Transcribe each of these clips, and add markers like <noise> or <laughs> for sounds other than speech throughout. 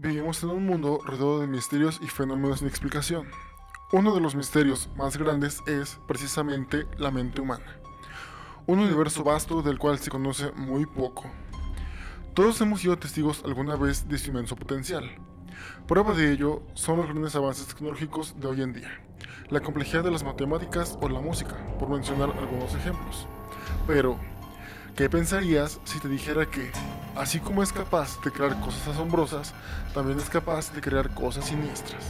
Vivimos en un mundo rodeado de misterios y fenómenos sin explicación. Uno de los misterios más grandes es precisamente la mente humana. Un universo vasto del cual se conoce muy poco. Todos hemos sido testigos alguna vez de su inmenso potencial. Prueba de ello son los grandes avances tecnológicos de hoy en día, la complejidad de las matemáticas o la música, por mencionar algunos ejemplos. Pero, ¿qué pensarías si te dijera que Así como es capaz de crear cosas asombrosas, también es capaz de crear cosas siniestras.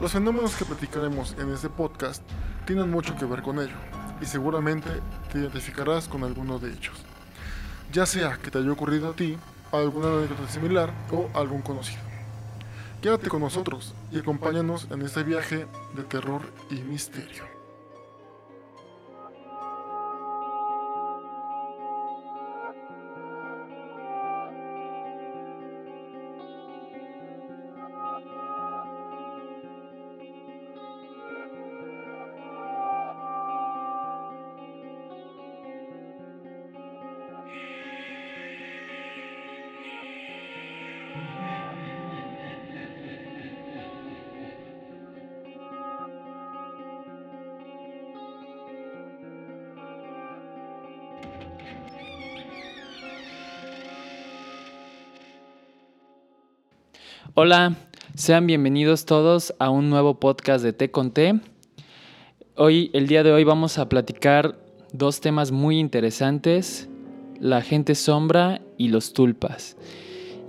Los fenómenos que platicaremos en este podcast tienen mucho que ver con ello, y seguramente te identificarás con alguno de ellos. Ya sea que te haya ocurrido a ti, alguna anécdota similar o algún conocido. Quédate con nosotros y acompáñanos en este viaje de terror y misterio. Hola, sean bienvenidos todos a un nuevo podcast de Té con Té. Hoy, el día de hoy vamos a platicar dos temas muy interesantes, la gente sombra y los tulpas.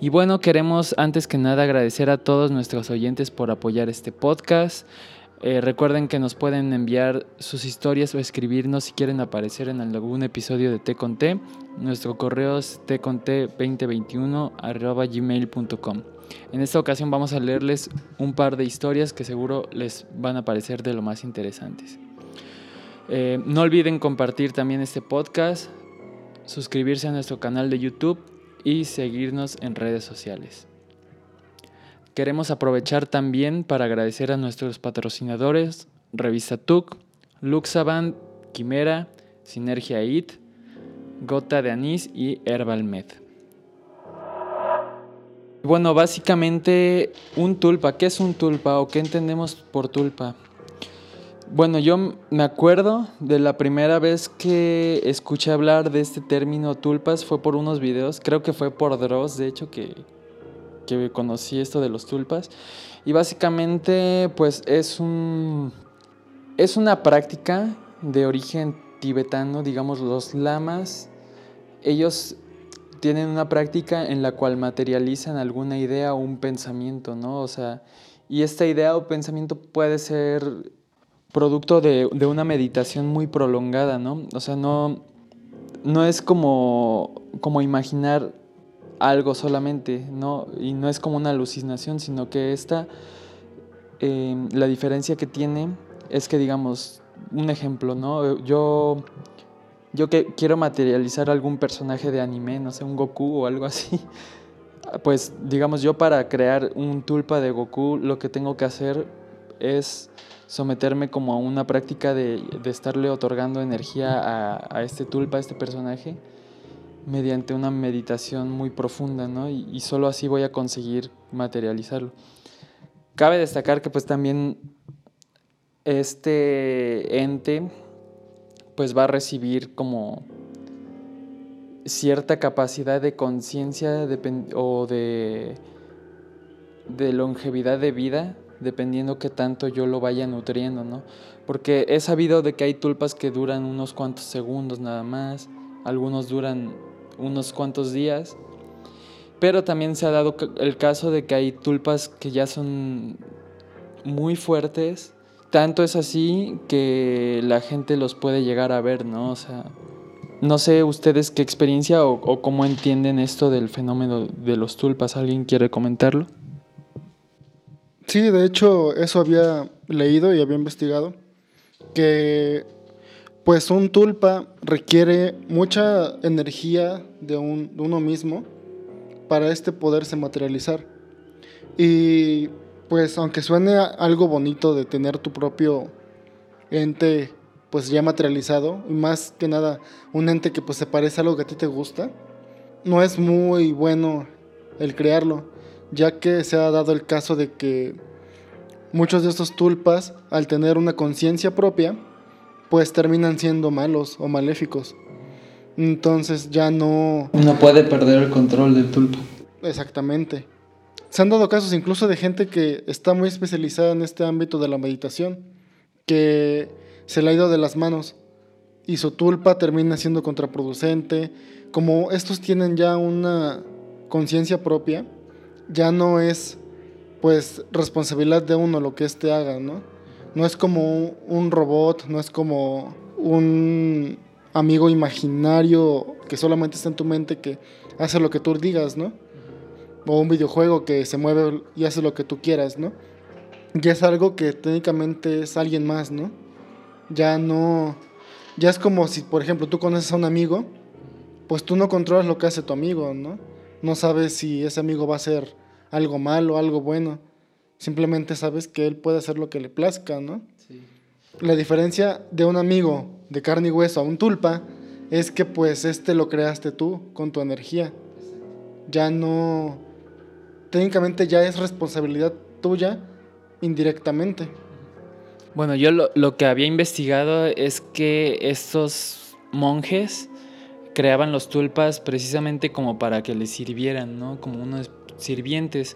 Y bueno, queremos antes que nada agradecer a todos nuestros oyentes por apoyar este podcast. Eh, recuerden que nos pueden enviar sus historias o escribirnos si quieren aparecer en algún episodio de Té con. Nuestro correo es tconté2021 gmail.com. En esta ocasión vamos a leerles un par de historias que seguro les van a parecer de lo más interesantes. Eh, no olviden compartir también este podcast, suscribirse a nuestro canal de YouTube y seguirnos en redes sociales. Queremos aprovechar también para agradecer a nuestros patrocinadores, Revista TUC, Luxaband, Quimera, Sinergia IT, Gota de Anís y Herbal Med. Bueno, básicamente un tulpa. ¿Qué es un tulpa o qué entendemos por tulpa? Bueno, yo me acuerdo de la primera vez que escuché hablar de este término tulpas fue por unos videos, creo que fue por Dross, de hecho, que, que conocí esto de los tulpas. Y básicamente, pues es un. Es una práctica de origen tibetano, digamos, los lamas. Ellos tienen una práctica en la cual materializan alguna idea o un pensamiento, ¿no? O sea, y esta idea o pensamiento puede ser producto de, una meditación muy prolongada, ¿no? O sea, no, no es como, como imaginar algo solamente, ¿no? Y no es como una alucinación, sino que esta, em, la diferencia que tiene es que, digamos, un ejemplo, ¿no? Yo yo que quiero materializar algún personaje de anime, no sé, un Goku o algo así, <laughs> pues digamos yo para crear un tulpa de Goku lo que tengo que hacer es someterme como a una práctica de, estarle otorgando energía a, a, este tulpa, a este personaje, mediante una meditación muy profunda, ¿no? Y, y solo así voy a conseguir materializarlo. Cabe destacar que pues también este ente pues va a recibir como cierta capacidad de conciencia o de, longevidad de vida, dependiendo que tanto yo lo vaya nutriendo, ¿no? Porque he sabido de que hay tulpas que duran unos cuantos segundos nada más, algunos duran unos cuantos días, pero también se ha dado el caso de que hay tulpas que ya son muy fuertes tanto es así que la gente los puede llegar a ver, ¿no? O sea, no sé ustedes qué experiencia o, cómo entienden esto del fenómeno de los tulpas. ¿Alguien quiere comentarlo? Sí, de hecho, eso había leído y había investigado. Que pues un tulpa requiere mucha energía de, un, de uno mismo para este poderse materializar. Y pues aunque suene algo bonito de tener tu propio ente pues ya materializado y más que nada un ente que pues se parece a algo que a ti te gusta, no es muy bueno el crearlo, ya que se ha dado el caso de que muchos de estos tulpas, al tener una conciencia propia, pues terminan siendo malos o maléficos. Entonces ya no... No puede perder el control del tulpa. Exactamente. Se han dado casos incluso de gente que está muy especializada en este ámbito de la meditación, que se le ha ido de las manos y su tulpa termina siendo contraproducente. Como estos tienen ya una conciencia propia, ya no es pues responsabilidad de uno lo que éste haga, ¿no? No es como un robot, no es como un amigo imaginario que solamente está en tu mente que hace lo que tú digas, ¿no? O un videojuego que se mueve y hace lo que tú quieras, ¿no? Ya es algo que técnicamente es alguien más, ¿no? Ya no... Ya es como si, por ejemplo, tú conoces a un amigo, pues tú no controlas lo que hace tu amigo, ¿no? No sabes si ese amigo va a hacer algo malo, algo bueno. Simplemente sabes que él puede hacer lo que le plazca, ¿no? Sí. La diferencia de un amigo de carne y hueso a un tulpa es que pues este lo creaste tú con tu energía. Ya no... Técnicamente ya es responsabilidad tuya indirectamente. Bueno, yo lo, lo que había investigado es que estos monjes creaban los tulpas precisamente como para que les sirvieran, ¿no? Como unos sirvientes.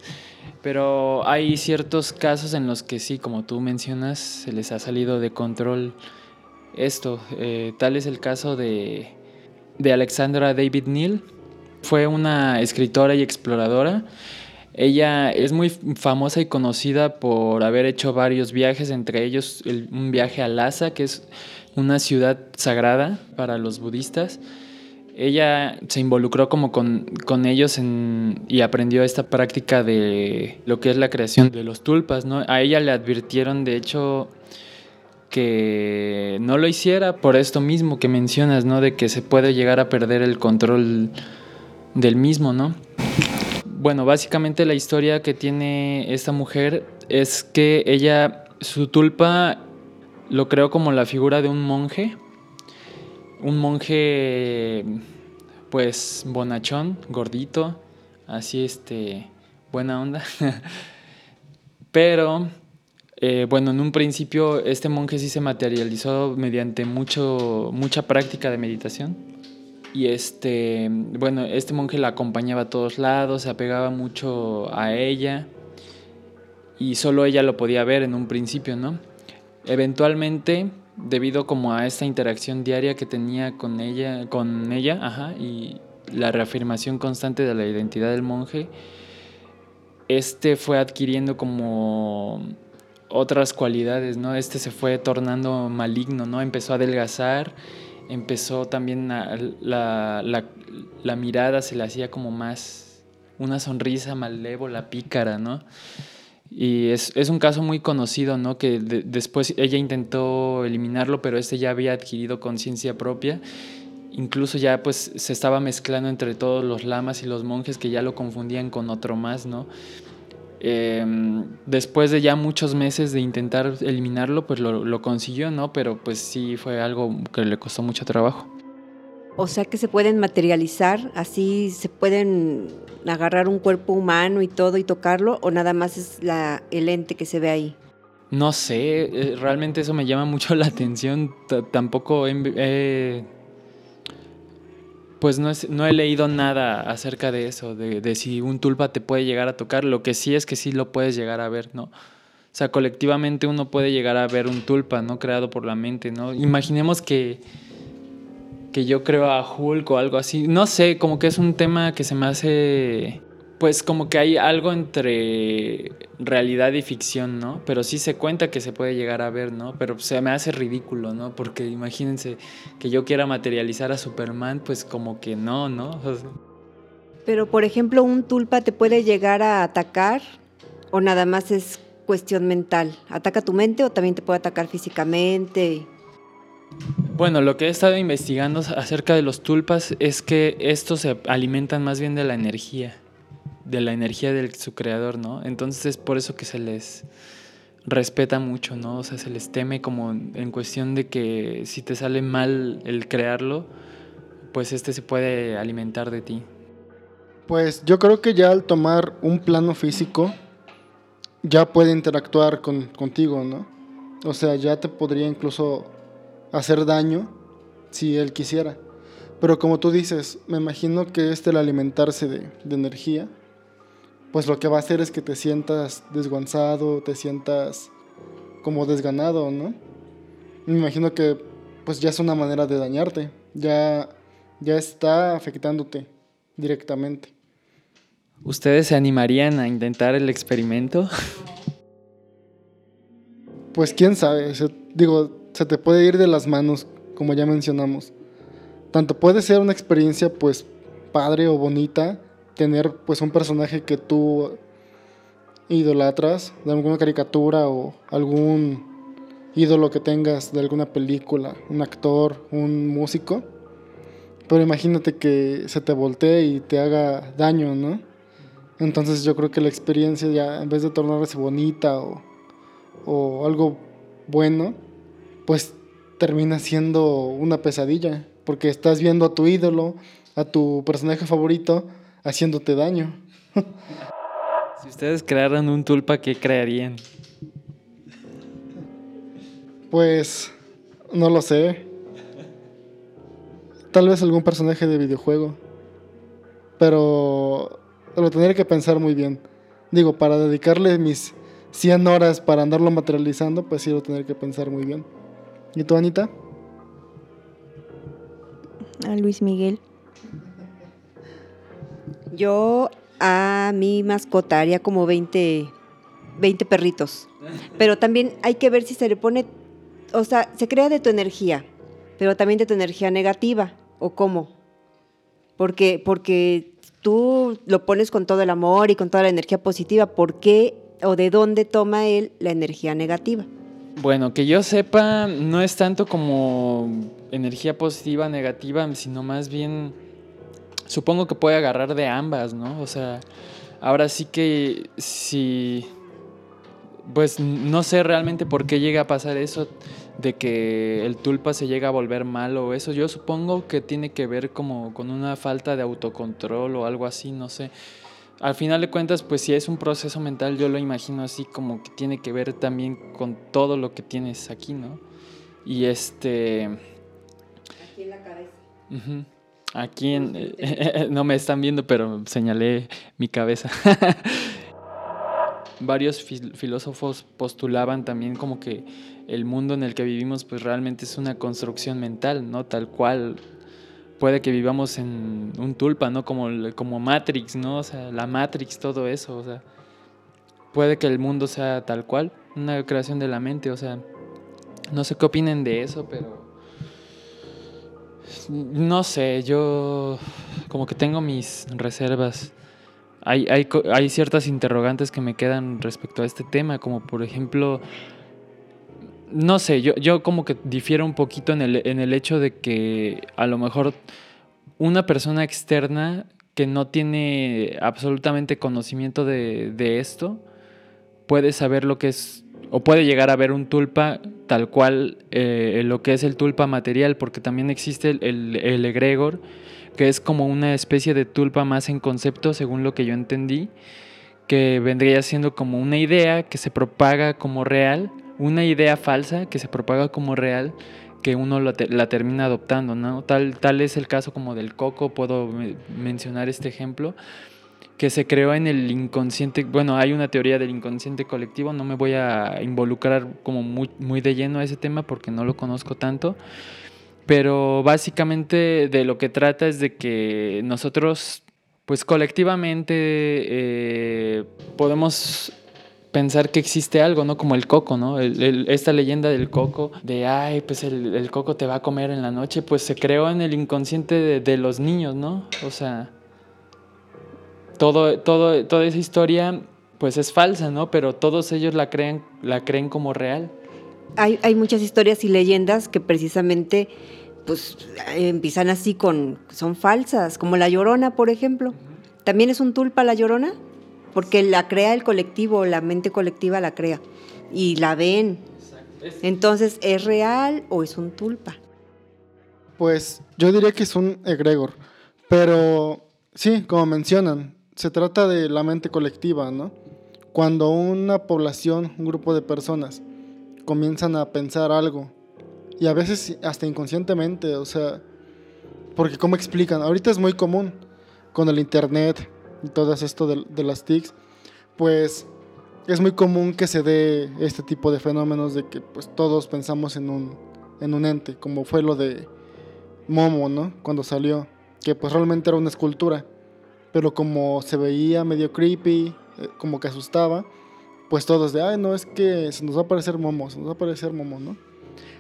Pero hay ciertos casos en los que sí, como tú mencionas, se les ha salido de control esto. Eh, tal es el caso de, de Alexandra David Neal. Fue una escritora y exploradora. Ella es muy famosa y conocida por haber hecho varios viajes, entre ellos un viaje a Lhasa, que es una ciudad sagrada para los budistas ella se involucró como con, ellos y aprendió esta práctica de lo que es la creación de los tulpas, ¿no? A ella le advirtieron, de hecho, que no lo hiciera por esto mismo que mencionas, ¿no? De que se puede llegar a perder el control del mismo, ¿no? Bueno, básicamente la historia que tiene esta mujer es que ella, su tulpa lo creó como la figura de un monje un monje pues bonachón, gordito, así este, buena onda. <laughs> Pero eh, bueno, en un principio este monje sí se materializó mediante mucho, mucha práctica de meditación. Y este, bueno, este monje la acompañaba a todos lados, se apegaba mucho a ella y solo ella lo podía ver en un principio, ¿no? Eventualmente debido como a esta interacción diaria que tenía con ella, con ella, ajá, y la reafirmación constante de la identidad del monje, este fue adquiriendo como otras cualidades, ¿no? Este se fue tornando maligno, ¿no? Empezó a adelgazar, empezó también la, la mirada se le hacía como más una sonrisa malévola, pícara, ¿no? Y es, es, un caso muy conocido, ¿no? Que después ella intentó eliminarlo, pero este ya había adquirido conciencia propia. Incluso ya pues se estaba mezclando entre todos los lamas y los monjes que ya lo confundían con otro más, ¿no? Em, después de ya muchos meses de intentar eliminarlo, pues lo, lo consiguió, ¿no? Pero pues sí fue algo que le costó mucho trabajo. O sea que se pueden materializar, así se pueden agarrar un cuerpo humano y todo y tocarlo, o nada más es la, el ente que se ve ahí. No sé, eh, realmente eso me llama mucho <laughs> la atención. tampoco he, pues no, no, he leído nada acerca de eso, de, de, si un tulpa te puede llegar a tocar. Lo que sí es que sí lo puedes llegar a ver, ¿no? O sea, colectivamente uno puede llegar a ver un tulpa, ¿no? Creado por la mente, ¿no? Imaginemos que que yo creo a Hulk o algo así. No sé, como que es un tema que se me hace. Pues como que hay algo entre realidad y ficción, ¿no? Pero sí se cuenta que se puede llegar a ver, ¿no? Pero se me hace ridículo, ¿no? Porque imagínense que yo quiera materializar a Superman, pues como que no, ¿no? Pero por ejemplo, un tulpa te puede llegar a atacar o nada más es cuestión mental. ¿Ataca tu mente o también te puede atacar físicamente? Bueno, lo que he estado investigando acerca de los tulpas es que estos se alimentan más bien de la energía, de la energía de su creador, ¿no? Entonces es por eso que se les respeta mucho, ¿no? O sea, se les teme como en cuestión de que si te sale mal el crearlo, pues este se puede alimentar de ti. Pues yo creo que ya al tomar un plano físico, ya puede interactuar con, contigo, ¿no? O sea, ya te podría incluso hacer daño si él quisiera. Pero como tú dices, me imagino que este el alimentarse de, de energía, pues lo que va a hacer es que te sientas desguanzado, te sientas como desganado, ¿no? Me imagino que pues ya es una manera de dañarte, ya, ya está afectándote directamente. ¿Ustedes se animarían a intentar el experimento? Pues quién sabe, se- digo, se te puede ir de las manos, como ya mencionamos. Tanto puede ser una experiencia pues padre o bonita, tener pues un personaje que tú idolatras, de alguna caricatura o algún ídolo que tengas de alguna película, un actor, un músico. Pero imagínate que se te voltee y te haga daño, ¿no? Entonces yo creo que la experiencia ya, en vez de tornarse bonita o, o algo bueno, pues termina siendo una pesadilla, porque estás viendo a tu ídolo, a tu personaje favorito, haciéndote daño. Si ustedes crearan un tulpa, ¿qué crearían? Pues no lo sé. Tal vez algún personaje de videojuego. Pero lo tendría que pensar muy bien. Digo, para dedicarle mis 100 horas para andarlo materializando, pues sí lo tendría que pensar muy bien. ¿Y tú, Anita? A Luis Miguel. Yo a mi mascota haría como 20, 20 perritos. Pero también hay que ver si se le pone, o sea, se crea de tu energía, pero también de tu energía negativa, o cómo. Porque, porque tú lo pones con todo el amor y con toda la energía positiva. ¿Por qué o de dónde toma él la energía negativa? Bueno, que yo sepa, no es tanto como energía positiva, negativa, sino más bien, supongo que puede agarrar de ambas, ¿no? O sea, ahora sí que si, pues no sé realmente por qué llega a pasar eso de que el tulpa se llega a volver malo o eso. Yo supongo que tiene que ver como con una falta de autocontrol o algo así, no sé. Al final de cuentas, pues si es un proceso mental, yo lo imagino así como que tiene que ver también con todo lo que tienes aquí, ¿no? Y este... Aquí en la cabeza. ujú, Aquí en... <laughs> no me están viendo, pero señalé mi cabeza. <laughs> Varios fil- filósofos postulaban también como que el mundo en el que vivimos pues realmente es una construcción mental, ¿no? Tal cual puede que vivamos en un tulpa, ¿no? Como, como Matrix, ¿no? O sea, la Matrix, todo eso, o sea, puede que el mundo sea tal cual, una creación de la mente, o sea, no sé qué opinen de eso, pero no sé, yo como que tengo mis reservas. Hay, hay, ciertas interrogantes que me quedan respecto a este tema, como por ejemplo, no sé, yo, yo como que difiero un poquito en el, en el hecho de que a lo mejor una persona externa que no tiene absolutamente conocimiento de, de esto puede saber lo que es, o puede llegar a ver un tulpa tal cual eh, lo que es el tulpa material, porque también existe el, el, egregor, que es como una especie de tulpa más en concepto, según lo que yo entendí, que vendría siendo como una idea que se propaga como real, una idea falsa que se propaga como real, que uno la, te- la termina adoptando, ¿no? Tal, tal es el caso como del coco, puedo me- mencionar este ejemplo, que se creó en el inconsciente, bueno, hay una teoría del inconsciente colectivo, no me voy a involucrar como muy, muy de lleno a ese tema porque no lo conozco tanto, pero básicamente de lo que trata es de que nosotros, pues colectivamente, eh, podemos pensar que existe algo, ¿no? Como el coco, ¿no? Esta leyenda del coco, de, ay, pues el, el coco te va a comer en la noche, pues se creó en el inconsciente de los niños, ¿no? O sea, todo, todo, toda esa historia, pues es falsa, ¿no? Pero todos ellos la creen, la creen como real. Hay, hay muchas historias y leyendas que precisamente pues empiezan así con, son falsas, como la llorona, por ejemplo. ¿También es un tulpa la llorona? Porque la crea el colectivo, la mente colectiva la crea. Y la ven. Entonces, ¿es real o es un tulpa? Pues yo diría que es un egregor, pero sí, como mencionan, se trata de la mente colectiva, ¿no? Cuando una población, un grupo de personas, comienzan a pensar algo, y a veces hasta inconscientemente, o sea, porque como explican, ahorita es muy común con el internet y todo esto de, de las TICs, pues es muy común que se dé este tipo de fenómenos de que pues todos pensamos en un, en un ente, como fue lo de Momo, ¿no? Cuando salió, que pues realmente era una escultura, pero como se veía medio creepy, eh, como que asustaba, pues todos de, ay, no, es que se nos va a aparecer Momo, se nos va a aparecer Momo, ¿no?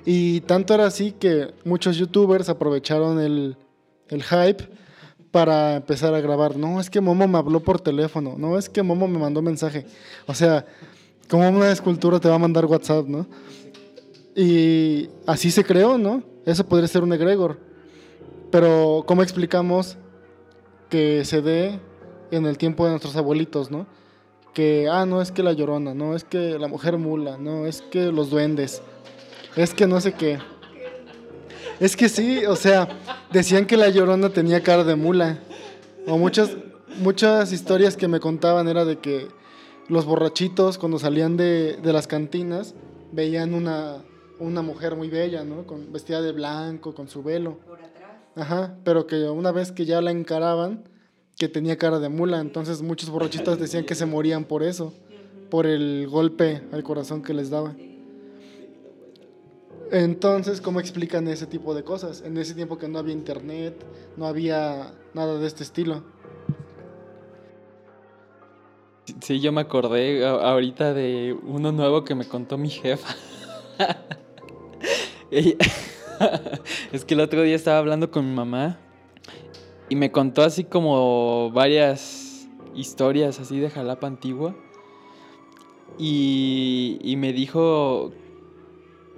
Y tanto era así que muchos youtubers aprovecharon el, el hype para empezar a grabar. No, es que Momo me habló por teléfono. No, es que Momo me mandó mensaje. O sea, como una escultura te va a mandar WhatsApp, ¿no? Y así se creó, ¿no? Eso podría ser un egregor. Pero, ¿cómo explicamos que se dé en el tiempo de nuestros abuelitos, ¿no? Que, ah, no es que la llorona, no es que la mujer mula, no es que los duendes, es que no sé qué. Es que sí, o sea, decían que la llorona tenía cara de mula. O muchas, muchas historias que me contaban era de que los borrachitos cuando salían de, de las cantinas veían una, una mujer muy bella, ¿no? Con, vestida de blanco, con su velo. Ajá, pero que una vez que ya la encaraban, que tenía cara de mula, entonces muchos borrachitos decían que se morían por eso, por el golpe al corazón que les daba. Entonces, ¿cómo explican ese tipo de cosas? En ese tiempo que no había internet, no había nada de este estilo. Sí, yo me acordé ahorita de uno nuevo que me contó mi jefa. <laughs> Ella- <laughs> es que el otro día estaba hablando con mi mamá y me contó así como varias historias así de Jalapa antigua. Y, y me dijo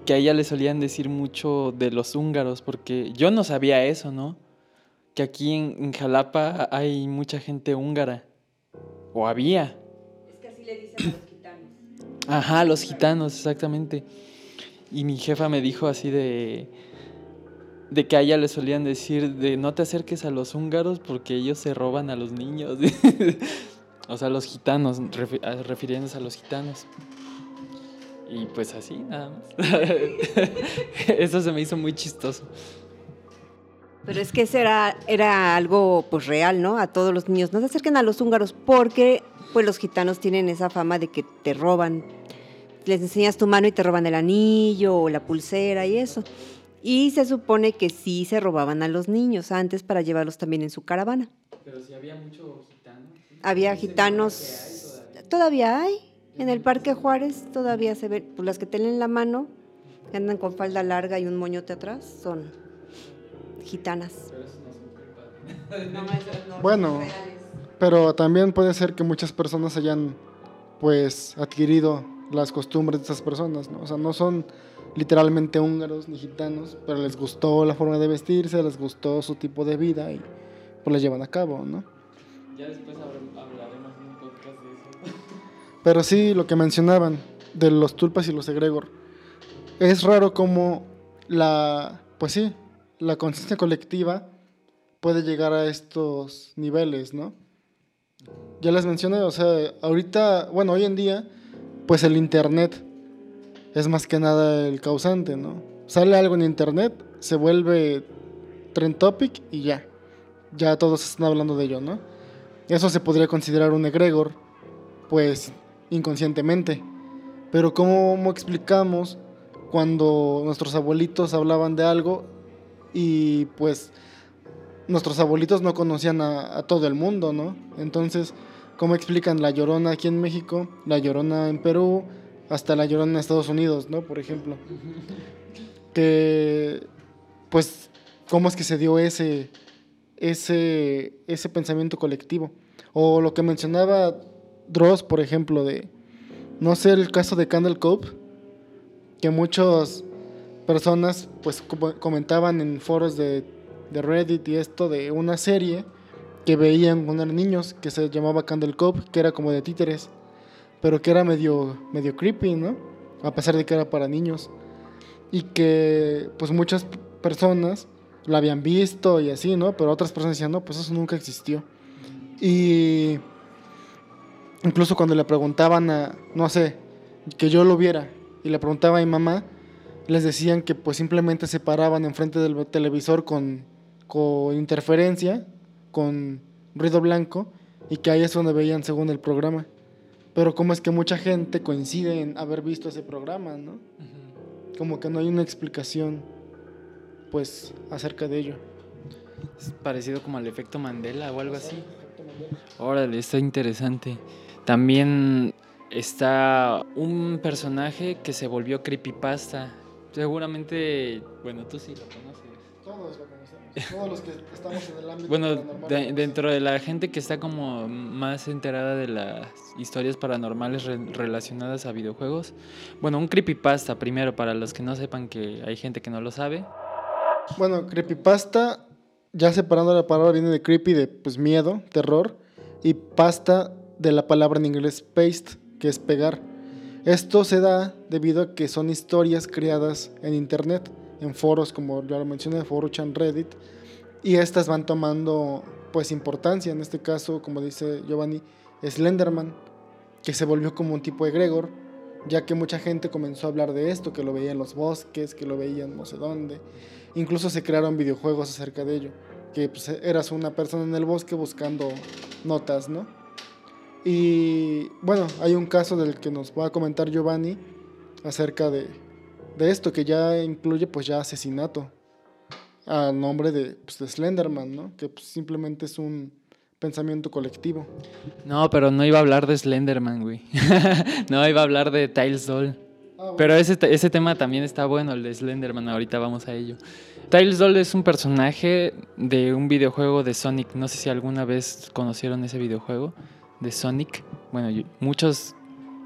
que a ella le solían decir mucho de los húngaros, porque yo no sabía eso, ¿no? Que aquí en, en Jalapa hay mucha gente húngara. O había. Es que así le dicen a los gitanos. Ajá, los gitanos, exactamente. Y mi jefa me dijo así de. De que a ella le solían decir de no te acerques a los húngaros porque ellos se roban a los niños. <laughs> o sea, los gitanos, refi- a- refiriéndose a los gitanos. Y pues así, nada más. <laughs> Eso se me hizo muy chistoso. Pero es que ese era, era algo pues real, ¿no? A todos los niños. No se acerquen a los húngaros porque pues los gitanos tienen esa fama de que te roban. Les enseñas tu mano y te roban el anillo o la pulsera y eso. Y se supone que sí se robaban a los niños antes para llevarlos también en su caravana. Pero si había mucho gitano. Había gitanos, todavía hay, en el Parque Juárez todavía se ven, pues las que tienen la mano, que andan con falda larga y un moñote atrás, son gitanas. Bueno, pero también puede ser que muchas personas hayan pues adquirido las costumbres de esas personas, ¿no? O sea, no son literalmente húngaros ni gitanos, pero les gustó la forma de vestirse, les gustó su tipo de vida y pues la llevan a cabo, ¿no? Ya después hablaremos en un podcast de eso. <laughs> Pero sí, lo que mencionaban de los tulpas y los egregor. Es raro como la, pues sí, la conciencia colectiva puede llegar a estos niveles, ¿no? Ya les mencioné, o sea, ahorita, bueno, hoy en día, pues el internet es más que nada el causante, ¿no? Sale algo en internet, se vuelve trend topic y ya. Ya todos están hablando de ello, ¿no? Eso se podría considerar un egregor, pues inconscientemente. Pero ¿cómo explicamos cuando nuestros abuelitos hablaban de algo y pues nuestros abuelitos no conocían a, a todo el mundo, ¿no? Entonces, ¿cómo explican la llorona aquí en México, la llorona en Perú, hasta la llorona en Estados Unidos, ¿no? Por ejemplo. Que, pues, ¿cómo es que se dio ese, ese, ese pensamiento colectivo? O lo que mencionaba Dross, por ejemplo, de, no sé, el caso de Candle Cove, que muchas personas pues comentaban en foros de, de Reddit y esto de una serie que veían cuando niños que se llamaba Candle Cove, que era como de títeres, pero que era medio, medio creepy, ¿no? A pesar de que era para niños. Y que pues muchas personas la habían visto y así, ¿no? Pero otras personas decían, no, pues eso nunca existió. Y incluso cuando le preguntaban a, no sé, que yo lo viera, y le preguntaba a mi mamá, les decían que pues simplemente se paraban enfrente del televisor con, con interferencia, con ruido blanco, y que ahí es donde veían según el programa. Pero como es que mucha gente coincide en haber visto ese programa, ¿no? Como que no hay una explicación, pues, acerca de ello. Es parecido como al efecto Mandela o algo así. Órale, está interesante. También está un personaje que se volvió creepypasta. Seguramente, bueno, tú sí lo conoces. Todos los que estamos en el ámbito Bueno, de- lo dentro de la gente que está como más enterada de las historias paranormales re- relacionadas a videojuegos, bueno, un creepypasta primero para los que no sepan que hay gente que no lo sabe. Bueno, creepypasta, ya separando la palabra, viene de creepy, de pues miedo, terror, y pasta de la palabra en inglés paste, que es pegar. Esto se da debido a que son historias creadas en internet, en foros como ya lo mencioné, 4chan, Reddit, y estas van tomando pues importancia, en este caso, como dice Giovanni, Slenderman, que se volvió como un tipo de egregor, ya que mucha gente comenzó a hablar de esto, que lo veía en los bosques, que lo veían no sé dónde. Incluso se crearon videojuegos acerca de ello, que pues, eras una persona en el bosque buscando notas, ¿no? Y bueno, hay un caso del que nos va a comentar Giovanni acerca de, de esto, que ya incluye pues ya asesinato a nombre de, pues, de Slenderman, ¿no? Que pues, simplemente es un pensamiento colectivo. No, pero no iba a hablar de Slenderman, güey. <laughs> no, iba a hablar de Tiles Doll. Pero ese, ese tema también está bueno, el de Slenderman, ahorita vamos a ello. Tiles Doll es un personaje de un videojuego de Sonic. No sé si alguna vez conocieron ese videojuego de Sonic. Bueno, yo- muchos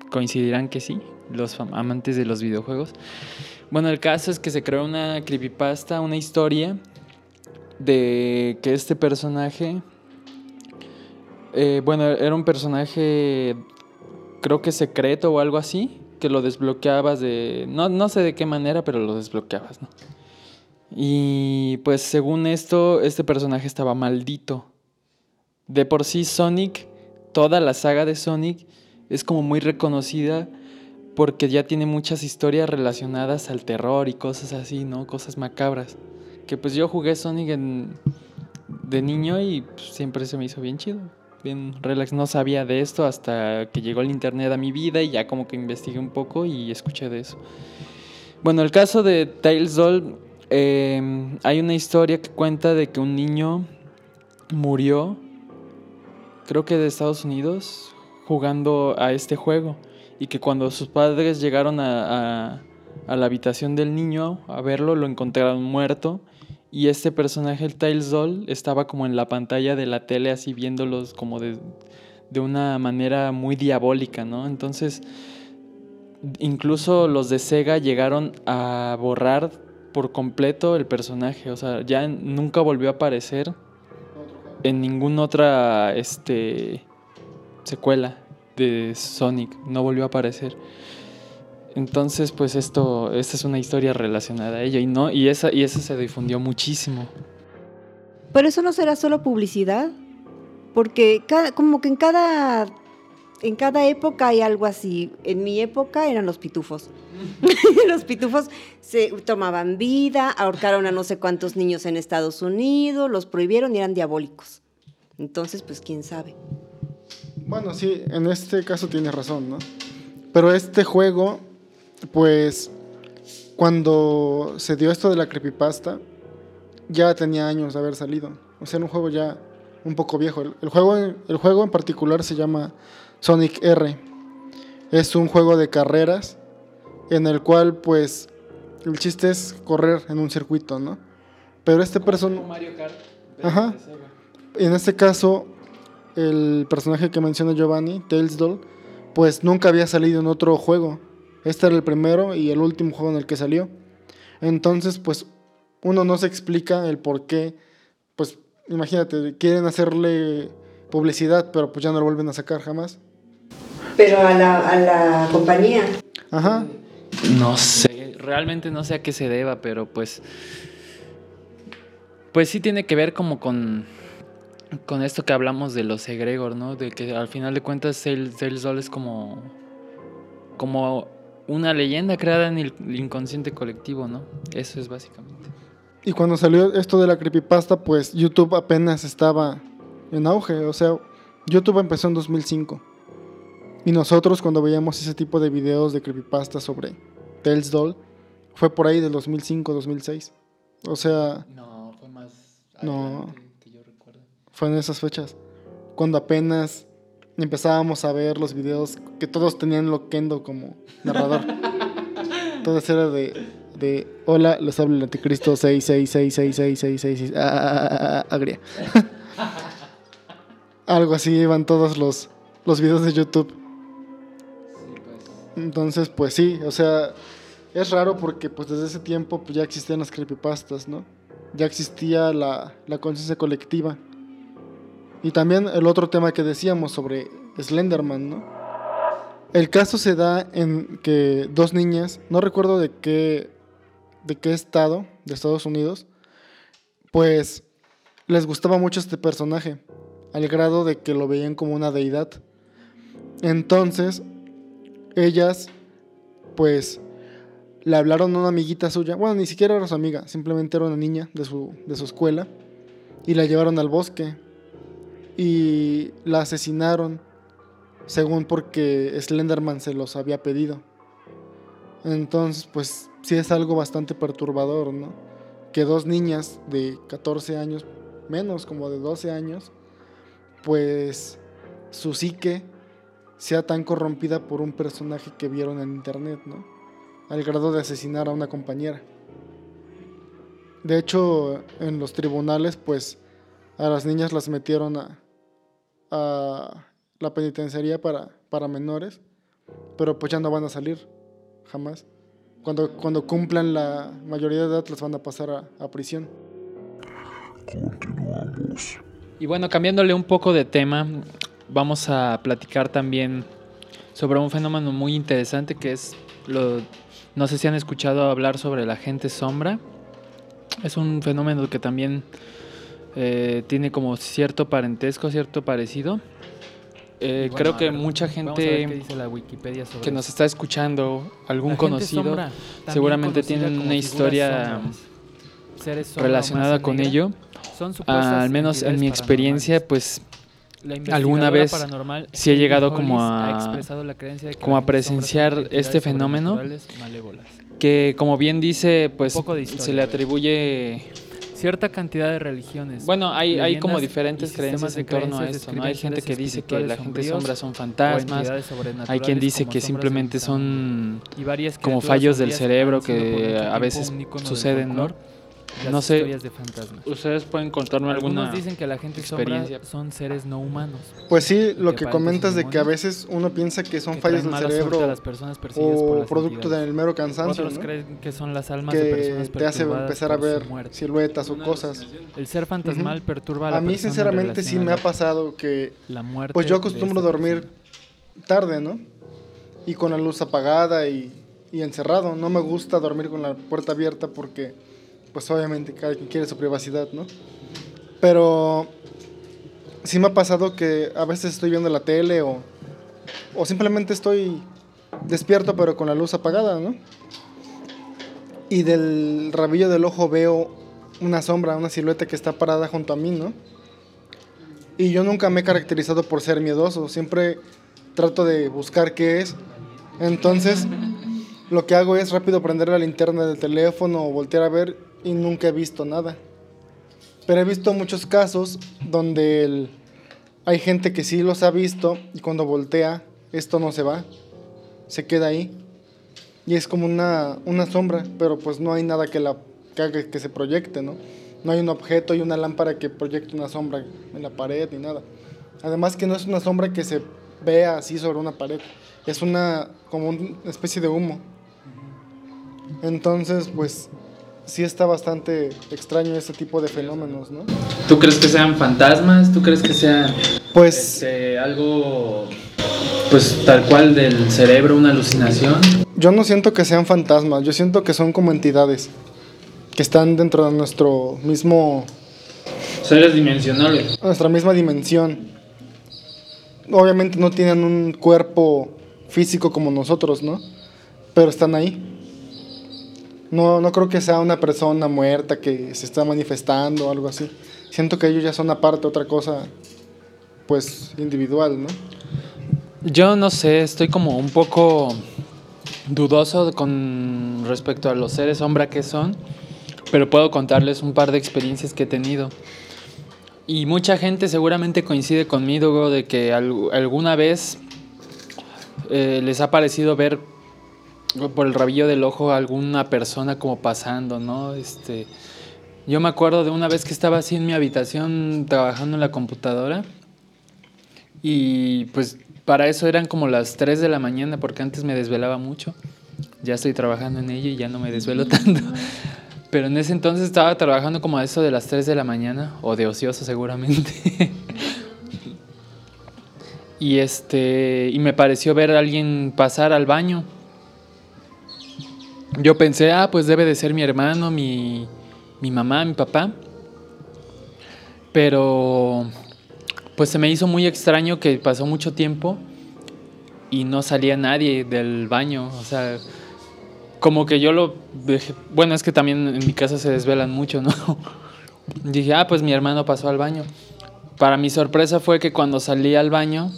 coincidirán que sí, los amantes de los videojuegos. Bueno, el caso es que se creó una creepypasta, una historia de que este personaje, eh, bueno, era un personaje, creo que secreto o algo así, que lo desbloqueabas de, no, no sé de qué manera, pero lo desbloqueabas, ¿no? Y pues según esto, este personaje estaba maldito. De por sí Sonic, toda la saga de Sonic es como muy reconocida porque ya tiene muchas historias relacionadas al terror y cosas así, ¿no? Cosas macabras. Que pues yo jugué Sonic de niño y pues, siempre se me hizo bien chido. Bien relax. No sabía de esto hasta que llegó el internet a mi vida y ya como que investigué un poco y escuché de eso. Bueno, el caso de Tales Doll, eh, hay una historia que cuenta de que un niño murió, creo que de Estados Unidos, jugando a este juego. Y que cuando sus padres llegaron a, a- la habitación del niño a verlo, lo encontraron muerto. Y este personaje, el Tiles Doll, estaba como en la pantalla de la tele, así viéndolos como de, de una manera muy diabólica, ¿no? Entonces, incluso los de Sega llegaron a borrar por completo el personaje. O sea, ya nunca volvió a aparecer en ninguna otra este, secuela de Sonic. No volvió a aparecer. Entonces, pues esto, esta es una historia relacionada a ello. Y no, y esa, y esa se difundió muchísimo. Pero eso no será solo publicidad, porque cada, como que en cada en cada época hay algo así. En mi época eran los pitufos. <laughs> los pitufos se tomaban vida, ahorcaron a no sé cuántos niños en Estados Unidos, los prohibieron y eran diabólicos. Entonces, pues quién sabe. Bueno, sí, en este caso tienes razón, ¿no? Pero este juego, pues, cuando se dio esto de la creepypasta, ya tenía años de haber salido. O sea, era un juego ya un poco viejo. El, el juego, el juego en particular se llama Sonic R. Es un juego de carreras en el cual, pues, el chiste es correr en un circuito, ¿no? Pero este personaje... Mario Kart. Ajá. En este caso, el personaje que menciona Giovanni, Tails Doll, pues nunca había salido en otro juego. Este era el primero y el último juego en el que salió. Entonces, pues uno no se explica el por qué. Pues imagínate, quieren hacerle publicidad, pero pues ya no lo vuelven a sacar jamás. Pero a la, a la compañía. Ajá. No sé, realmente no sé a qué se deba, pero pues. Pues sí tiene que ver como con. Con esto que hablamos de los egregor, ¿no? De que al final de cuentas Tales Tales Doll es como, como una leyenda creada en el inconsciente colectivo, ¿no? Eso es básicamente. Y cuando salió esto de la creepypasta, pues YouTube apenas estaba en auge. O sea, YouTube empezó en 2005. Y nosotros cuando veíamos ese tipo de videos de creepypasta sobre Tales Doll, fue por ahí del 2005, 2006. O sea, No, fue más No. adelante que yo recuerdo. fue en esas fechas. Cuando apenas empezábamos a ver los videos que todos tenían Loquendo como narrador. <laughs> Todas era de, de Hola, les habla el anticristo 6666666 ah, ah, ah, agria. <laughs> Algo así iban todos los, los videos de YouTube. Pues. Entonces, pues sí, o sea, es raro porque pues desde ese tiempo pues, ya existían las creepypastas, ¿no? Ya existía la, la conciencia colectiva. Y también el otro tema que decíamos sobre Slenderman, ¿no? El caso se da en que dos niñas, no recuerdo de qué, de qué estado de Estados Unidos, pues les gustaba mucho este personaje, al grado de que lo veían como una deidad. Entonces, ellas, pues, le hablaron a una amiguita suya, bueno, ni siquiera era su amiga, simplemente era una niña de su, de su escuela, y la llevaron al bosque y la asesinaron, según porque Slenderman se los había pedido. Entonces, pues, sí es algo bastante perturbador, ¿no? Que dos niñas de 14 años, menos como de 12 años, pues su psique sea tan corrompida por un personaje que vieron en internet, ¿no? Al grado de asesinar a una compañera. De hecho, en los tribunales, pues a las niñas las metieron a, a la penitenciaría para, para menores, pero pues ya no van a salir, jamás. Cuando, cuando cumplan la mayoría de edad, las van a pasar a, a prisión. Y bueno, cambiándole un poco de tema, vamos a platicar también sobre un fenómeno muy interesante que es lo no sé si han escuchado hablar sobre la gente sombra. Es un fenómeno que también eh, tiene como cierto parentesco, cierto parecido. Eh, bueno, creo que ver, mucha gente dice la Wikipedia sobre que nos esto. está escuchando, algún conocido, sombra, seguramente como una historia relacionada con negra, ello. son supuestas al menos en mi experiencia, pues alguna vez sí he llegado como a- la de como a presenciar este fenómeno. que como bien dice, pues se le a ver. Cierta cantidad de religiones. Bueno, hay, hay como diferentes creencias en torno a esto, ¿no? Hay gente que dice que la gente sombra son fantasmas, hay quien dice que simplemente son y varias como fallos del cerebro que a veces suceden, ¿no? Las No sé, historias de fantasmas. ustedes pueden contarme alguna Algunos dicen que la gente sombra experiencia? son seres no humanos. Pues sí, lo que que comentas de que a veces uno piensa que son que fallos traen del cerebro las personas por o las producto entidades. del mero cansancio, Otros ¿no? creen que son las almas de personas que te hace empezar a ver siluetas o cosas. El ser fantasmal perturba a la A mí sinceramente sí me ha pasado que la muerte pues yo acostumbro dormir persona. tarde, ¿no? Y con la luz apagada y, y encerrado. No me gusta dormir con la puerta abierta porque pues obviamente cada quien quiere su privacidad, ¿no? Pero sí me ha pasado que a veces estoy viendo la tele o, o simplemente estoy despierto pero con la luz apagada, ¿no? Y del rabillo del ojo veo una sombra, una silueta que está parada junto a mí, ¿no? Y yo nunca me he caracterizado por ser miedoso, siempre trato de buscar qué es. Entonces, lo que hago es rápido prender la linterna del teléfono o voltear a ver y nunca he visto nada. Pero he visto muchos casos donde el- hay gente que sí los ha visto y cuando voltea, esto no se va, se queda ahí. Y es como una, una sombra, pero pues no hay nada que, la, que que se proyecte, ¿no? No hay un objeto y una lámpara que proyecte una sombra en la pared ni nada. Además que no es una sombra que se vea así sobre una pared, es una como una especie de humo. Entonces, pues sí está bastante extraño este tipo de fenómenos, ¿no? ¿Tú crees que sean fantasmas? ¿Tú crees que sean Pues este, algo pues tal cual del cerebro, una alucinación? yo no siento que sean fantasmas, yo siento que son como entidades que están dentro de nuestro mismo Seres dimensionales. nuestra misma dimensión. Obviamente no tienen un cuerpo físico como nosotros, ¿no? Pero están ahí. No, no creo que sea una persona muerta que se está manifestando o algo así. Siento que ellos ya son aparte, otra cosa, pues, individual, ¿no? Yo no sé, estoy como un poco dudoso con respecto a los seres sombra que son, pero puedo contarles un par de experiencias que he tenido. Y mucha gente seguramente coincide conmigo de que al- alguna vez eh, les ha parecido ver por el rabillo del ojo a alguna persona como pasando, ¿no? Este, yo me acuerdo de una vez que estaba así en mi habitación trabajando en la computadora y pues para eso eran como las 3 de la mañana porque antes me desvelaba mucho. Ya estoy trabajando en ello y ya no me desvelo tanto. <laughs> Pero en ese entonces estaba trabajando como a eso de las 3 de la mañana o de ocioso seguramente. <laughs> y este y me pareció ver a alguien pasar al baño. Yo pensé, ah, pues debe de ser mi hermano, mi, mi mamá, mi papá. Pero pues se me hizo muy extraño que pasó mucho tiempo y no salía nadie del baño. O sea, como que yo lo dejé. Bueno, es que también en mi casa se desvelan mucho, ¿no? <laughs> Dije, ah, pues mi hermano pasó al baño. Para mi sorpresa fue que cuando salí al baño,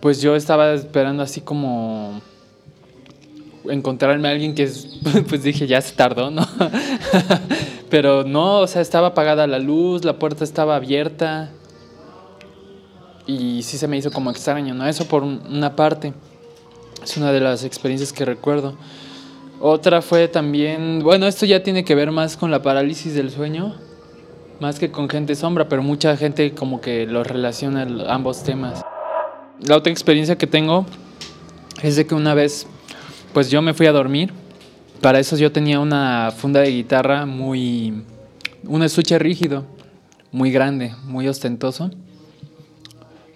pues yo estaba esperando así como encontrarme a alguien que es- <laughs> pues dije ya se tardó, ¿no? <laughs> Pero no, o sea, estaba apagada la luz, la puerta estaba abierta y sí se me hizo como extraño, ¿no? Eso por un- una parte. Es una de las experiencias que recuerdo. Otra fue también, bueno, esto ya tiene que ver más con la parálisis del sueño, más que con gente sombra, pero mucha gente como que los relaciona el- ambos temas. La otra experiencia que tengo es de que una vez, pues yo me fui a dormir. Para eso yo tenía una funda de guitarra muy, un estuche rígido, muy grande, muy ostentoso.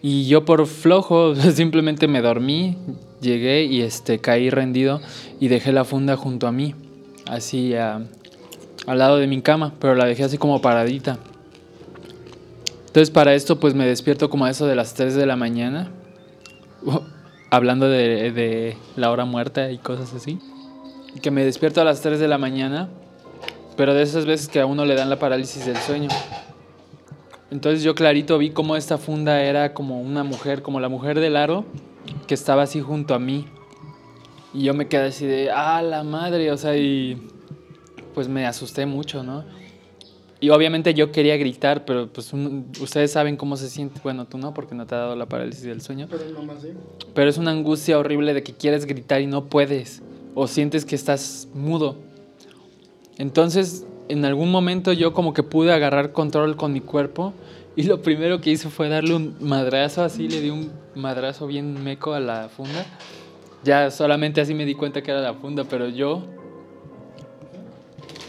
Y yo por flojo <laughs> simplemente me dormí, llegué y este caí rendido y dejé la funda junto a mí, así al lado de mi cama, pero la dejé así como paradita. Entonces para esto pues me despierto como a eso de las 3 de la mañana, hablando de, de la hora muerta y cosas así. Que me despierto a las 3 de la mañana, pero de esas veces que a uno le dan la parálisis del sueño. Entonces yo clarito vi cómo esta funda era como una mujer, como la mujer del aro, que estaba así junto a mí. Y yo me quedé así de, ah, la madre, o sea, y pues me asusté mucho, ¿no? Y obviamente yo quería gritar, pero pues un- ustedes saben cómo se siente, bueno, tú no, porque no te ha dado la parálisis del sueño, Pero mamá sí. pero es una angustia horrible de que quieres gritar y no puedes, o sientes que estás mudo. Entonces, en algún momento yo como que pude agarrar control con mi cuerpo y lo primero que hice fue darle un madrazo así, le di un madrazo bien meco a la funda. Ya solamente así me di cuenta que era la funda, pero yo,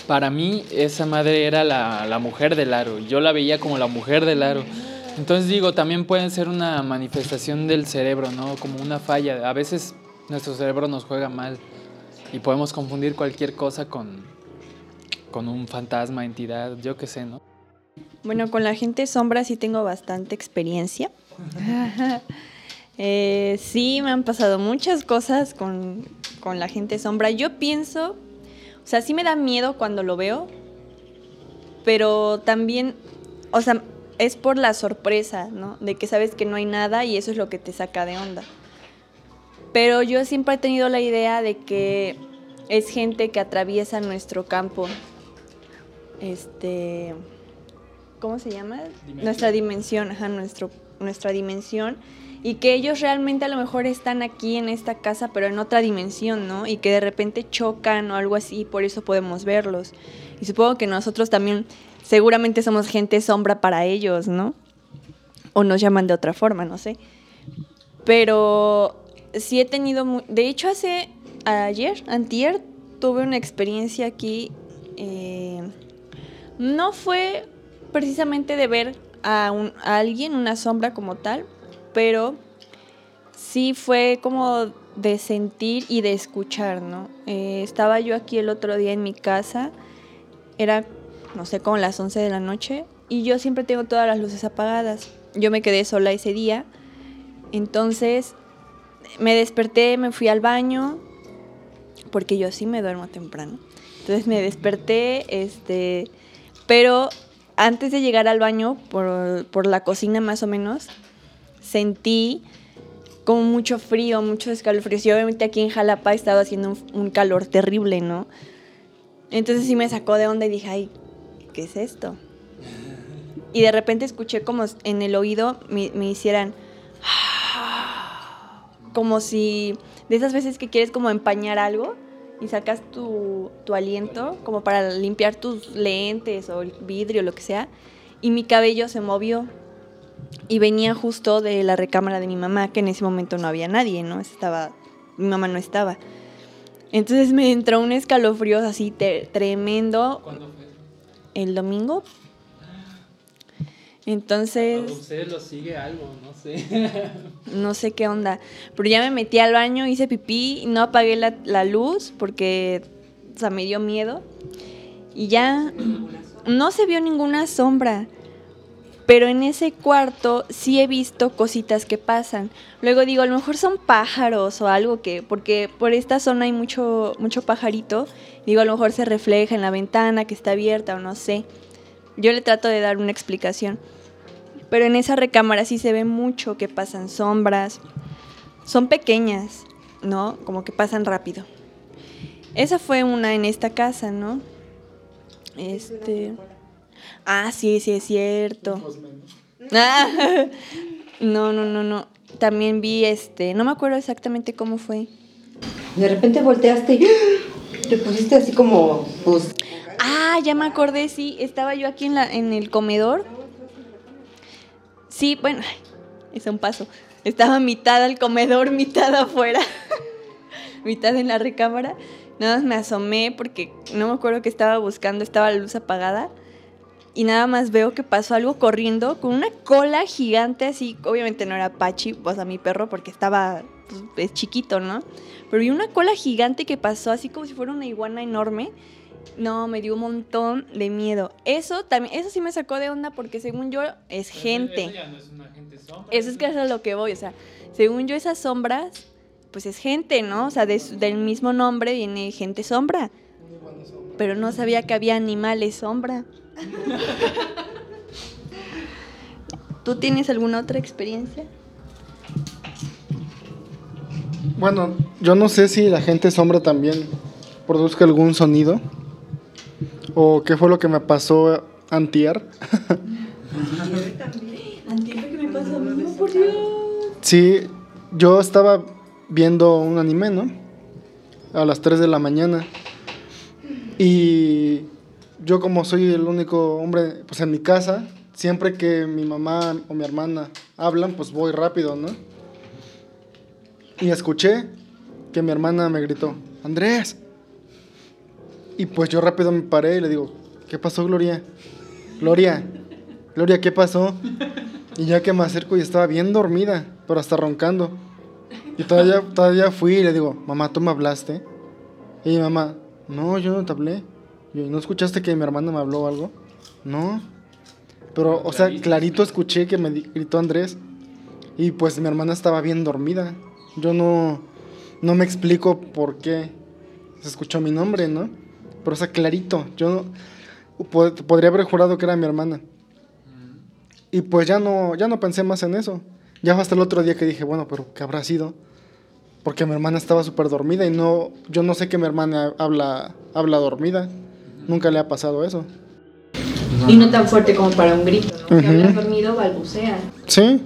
para mí, esa madre era la, la mujer del aro. Yo la veía como la mujer del aro. Entonces digo, también pueden ser una manifestación del cerebro, ¿no? Como una falla. A veces nuestro cerebro nos juega mal y podemos confundir cualquier cosa con, con un fantasma, entidad, yo qué sé, ¿no? Bueno, con la gente sombra sí tengo bastante experiencia. <laughs> Eh, sí, me han pasado muchas cosas con, con la gente sombra. Yo pienso, o sea, sí me da miedo cuando lo veo, pero también, o sea, es por la sorpresa, ¿no? De que sabes que no hay nada y eso es lo que te saca de onda. Pero yo siempre he tenido la idea de que es gente que atraviesa nuestro campo. Este. ¿Cómo se llama? Dimensión. Nuestra dimensión, ajá, nuestro, nuestra dimensión. Y que ellos realmente a lo mejor están aquí en esta casa, pero en otra dimensión, ¿no? Y que de repente chocan o algo así, por eso podemos verlos. Y supongo que nosotros también, seguramente somos gente sombra para ellos, ¿no? O nos llaman de otra forma, no sé. Pero sí he tenido, de hecho hace ayer, antier, tuve una experiencia aquí. eh, no fue precisamente de ver a alguien, una sombra como tal, pero sí fue como de sentir y de escuchar, ¿no? Eh, estaba yo aquí el otro día en mi casa, era, no sé, como las 11 de la noche, y yo siempre tengo todas las luces apagadas. Yo me quedé sola ese día. Entonces me desperté, me fui al baño, porque yo sí me duermo temprano. Entonces me desperté, este, pero antes de llegar al baño, por, por la cocina más o menos, sentí como mucho frío, mucho escalofrío. Y obviamente aquí en Jalapa estaba haciendo un, calor terrible, ¿no? Entonces sí me sacó de onda y dije, ay, ¿qué es esto? Y de repente escuché como en el oído me, me hicieran como si de esas veces que quieres como empañar algo y sacas tu, tu aliento como para limpiar tus lentes o el vidrio, lo que sea, y mi cabello se movió y venía justo de la recámara de mi mamá, que en ese momento no había nadie, ¿no? Estaba, mi mamá no estaba. Entonces me entró un escalofrío así te- tremendo. ¿Cuándo fue? El domingo. Entonces, ustedes lo sigue algo, no sé. <laughs> no sé qué onda. Pero ya me metí al baño, hice pipí, no apagué la, la luz porque, o sea, me dio miedo. Y ya no se vio ninguna sombra. Pero en ese cuarto sí he visto cositas que pasan. Luego digo, a lo mejor son pájaros o algo que, porque por esta zona hay mucho, mucho pajarito. Digo, a lo mejor se refleja en la ventana que está abierta o no sé. Yo le trato de dar una explicación. Pero en esa recámara sí se ve mucho que pasan sombras. Son pequeñas, ¿no? Como que pasan rápido. Esa fue una en esta casa, ¿no? Este. Ah, sí, sí es cierto. Ah, <laughs> no, no, no, no. También vi este, no me acuerdo exactamente cómo fue. De repente volteaste y te pusiste así como, pues, Ah, ya me acordé, sí, estaba yo aquí en, la, en el comedor. Sí, bueno, es un paso. Estaba mitad al comedor, <laughs> mitad afuera, <laughs> mitad en la recámara. Nada más me asomé porque no me acuerdo que estaba buscando, estaba la luz apagada. Y nada más veo que pasó algo corriendo con una cola gigante así. Obviamente no era Pachi, o sea, mi perro, porque estaba pues, es chiquito, ¿no? Pero vi una cola gigante que pasó así como si fuera una iguana enorme. No, me dio un montón de miedo. Eso también, eso sí me sacó de onda porque según yo es gente. Eso es que es a lo que voy, o sea, según yo esas sombras, pues es gente, ¿no? O sea, de del mismo nombre viene gente sombra. Pero no sabía que había animales sombra. <laughs> ¿Tú tienes alguna otra experiencia? Bueno, yo no sé si la gente sombra también produzca algún sonido. O qué fue lo que me pasó antier. <laughs> Antier que me pasó a mí, por Dios. Sí, yo estaba viendo un anime, ¿no? A las 3 de la mañana. Y yo como soy el único hombre pues en mi casa, siempre que mi mamá o mi hermana hablan, pues voy rápido, ¿no? Y escuché que mi hermana me gritó, Andrés. Y pues yo rápido me paré y le digo, ¿qué pasó, Gloria? Gloria, Gloria, ¿qué pasó? Y ya que me acerco y estaba bien dormida, pero hasta roncando. Y todavía, todavía fui y le digo, mamá, ¿tú me hablaste? Y mi mamá, no, yo no te hablé. Yo, ¿no escuchaste que mi hermana me habló o algo? No. Pero, o sea, clarito escuché que me gritó Andrés. Y pues mi hermana estaba bien dormida. Yo no, no me explico por qué se escuchó mi nombre, ¿no? Pero, o sea, clarito. Yo no- po- podría haber jurado que era mi hermana. Y pues ya no, ya no pensé más en eso. Ya fue hasta el otro día que dije, bueno, pero ¿qué habrá sido? Porque mi hermana estaba súper dormida y no, yo no sé que mi hermana habla, habla dormida. Nunca le ha pasado eso. Y no tan fuerte como para un grito, ¿no? Ujú. hablas dormido, balbucean. Sí.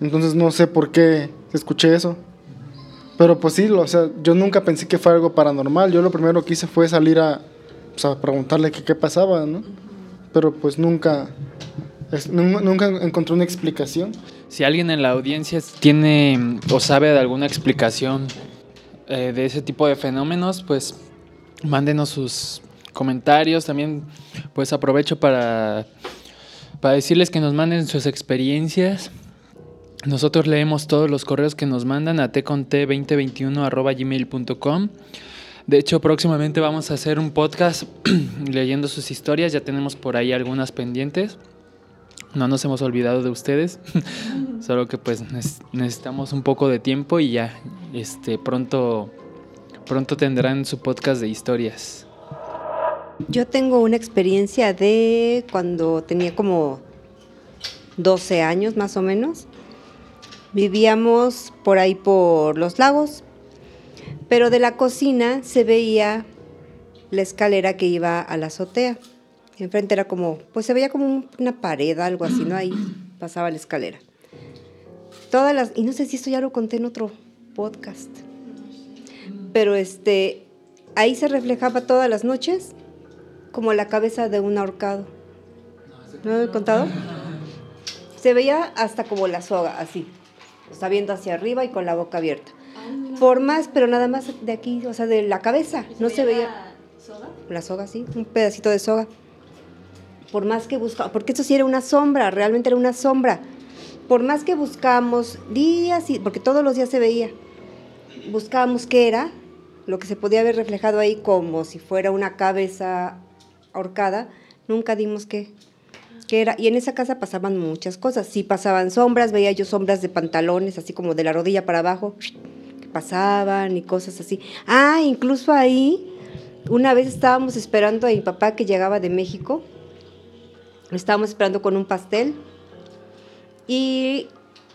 Entonces no sé por qué escuché eso. Pero pues sí, lo- o sea, yo nunca pensé que fue algo paranormal. Yo lo primero que hice fue salir a, pues, a preguntarle que qué pasaba, ¿no? Pero pues nunca, es- nunca encontré una explicación. Si alguien en la audiencia tiene o sabe de alguna explicación eh, de ese tipo de fenómenos, pues mándenos sus comentarios. También pues aprovecho para, para decirles que nos manden sus experiencias. Nosotros leemos todos los correos que nos mandan a tconte2021 gmail.com. De hecho, próximamente vamos a hacer un podcast <clears throat> leyendo sus historias. Ya tenemos por ahí algunas pendientes. No nos hemos olvidado de ustedes. <laughs> Solo que pues necesitamos un poco de tiempo y ya este pronto pronto tendrán su podcast de historias. Yo tengo una experiencia de cuando tenía como 12 años más o menos. Vivíamos por ahí por los lagos, pero de la cocina se veía la escalera que iba a la azotea. Enfrente era como, pues se veía como un- una pared, algo así, ¿no? Ahí pasaba la escalera. Todas las, y no sé si esto ya lo conté en otro podcast, pero este, ahí se reflejaba todas las noches como la cabeza de un ahorcado. ¿No lo he contado? Se veía hasta como la soga, así. Está viendo hacia arriba y con la boca abierta. Por más, pero nada más de aquí, o sea, de la cabeza. No se veía. La soga, sí, un pedacito de soga. Por más que buscaba, porque eso sí era una sombra, realmente era una sombra. Por más que buscábamos días, y, porque todos los días se veía, buscábamos qué era, lo que se podía ver reflejado ahí como si fuera una cabeza ahorcada, nunca dimos qué, qué era. Y en esa casa pasaban muchas cosas. Sí pasaban sombras, veía yo sombras de pantalones, así como de la rodilla para abajo, que pasaban y cosas así. Ah, incluso ahí, una vez estábamos esperando a mi papá que llegaba de México. Estábamos esperando con un pastel. Y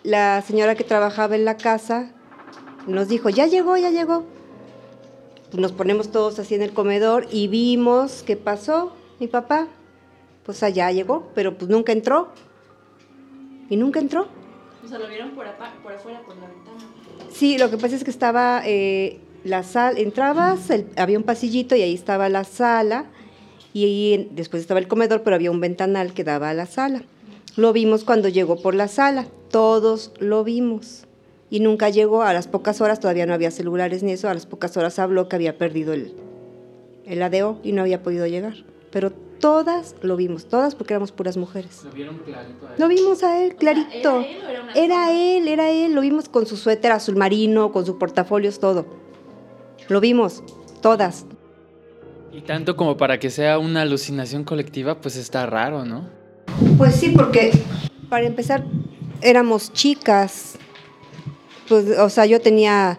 la señora que trabajaba en la casa nos dijo, ya llegó, ya llegó. Nos ponemos todos así en el comedor y vimos qué pasó, mi papá. Pues allá llegó, pero pues nunca entró. Y nunca entró. O sea, lo vieron por, por afuera, por la ventana. Sí, lo que pasa es que estaba eh, la sala, entrabas, el- había un pasillito y ahí estaba la sala. Y ahí después estaba el comedor, pero había un ventanal que daba a la sala. Lo vimos cuando llegó por la sala, todos lo vimos. Y nunca llegó, a las pocas horas, todavía no había celulares ni eso, a las pocas horas habló que había perdido el, el ADO y no había podido llegar. Pero todas lo vimos, todas porque éramos puras mujeres. Lo vieron clarito. Lo vimos a él, clarito. ¿era él o era una Era él, era él. Lo vimos con su suéter azul marino, con sus portafolios, todo. Lo vimos, todas. Y tanto como para que sea una alucinación colectiva, pues está raro, ¿no? Pues sí, porque para empezar éramos chicas. Pues, o sea, yo tenía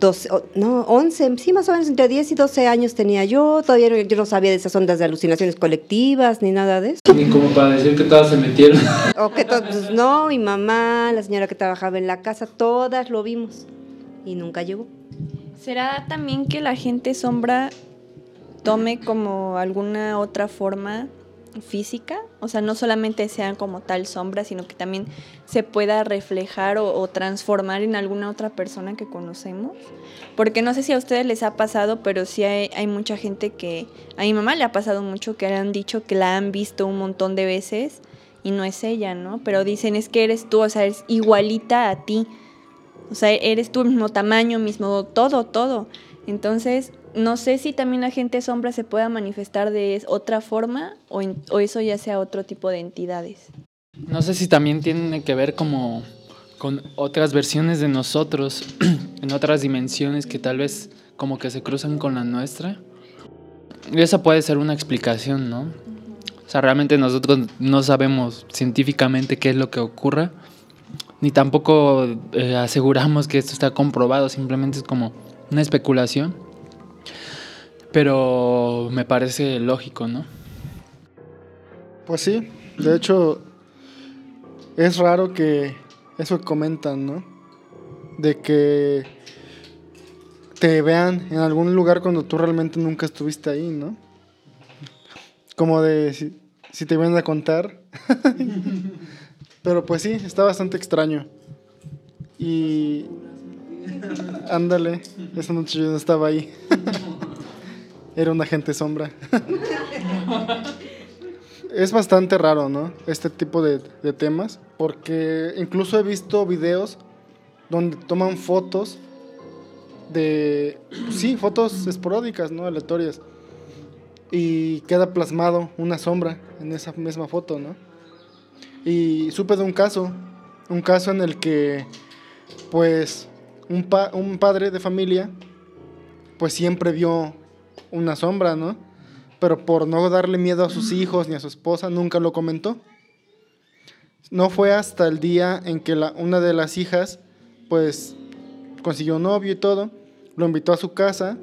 12, o- no, 11, sí, más o menos entre 10 y 12 años tenía yo. Todavía no- yo no sabía de esas ondas de alucinaciones colectivas ni nada de eso. Ni como para decir que todas se metieron. O que to- pues, no, mi mamá, la señora que trabajaba en la casa, todas lo vimos. Y nunca llegó. ¿Será también que la gente sombra tome como alguna otra forma física? O sea, no solamente sean como tal sombra, sino que también se pueda reflejar o, transformar en alguna otra persona que conocemos. Porque no sé si a ustedes les ha pasado, pero sí hay, hay mucha gente que... A mi mamá le ha pasado mucho que le han dicho que la han visto un montón de veces y no es ella, ¿no? Pero dicen es que eres tú, o sea, eres igualita a ti. O sea, eres tú mismo tamaño, mismo todo, todo. Entonces, no sé si también la gente sombra se pueda manifestar de otra forma o eso ya sea otro tipo de entidades. No sé si también tiene que ver como con otras versiones de nosotros <clears throat> en otras dimensiones que tal vez como que se cruzan con la nuestra. Y esa puede ser una explicación, ¿no? O sea, realmente nosotros no sabemos científicamente qué es lo que ocurra, ni tampoco eh, aseguramos que esto está comprobado, simplemente es como una especulación. Pero me parece lógico, ¿no? Pues sí, de hecho, es raro que eso comentan, ¿no? De que te vean en algún lugar cuando tú realmente nunca estuviste ahí, ¿no? Como de si, si te vienen a contar. <laughs> Pero pues sí, está bastante extraño. Y. Ándale, esa noche yo no estaba ahí. <laughs> Era un agente sombra. es bastante raro, ¿no? Este tipo de, temas. Porque incluso he visto videos donde toman fotos de. Sí, fotos esporádicas, ¿no? Aleatorias. Y queda plasmado una sombra en esa misma foto, ¿no? Y supe de un caso. Un caso en el que, pues, un, un padre de familia pues siempre vio una sombra, ¿no? Pero por no darle miedo a sus hijos ni a su esposa, nunca lo comentó. No fue hasta el día en que la, una de las hijas, pues, consiguió novio y todo, lo invitó a su casa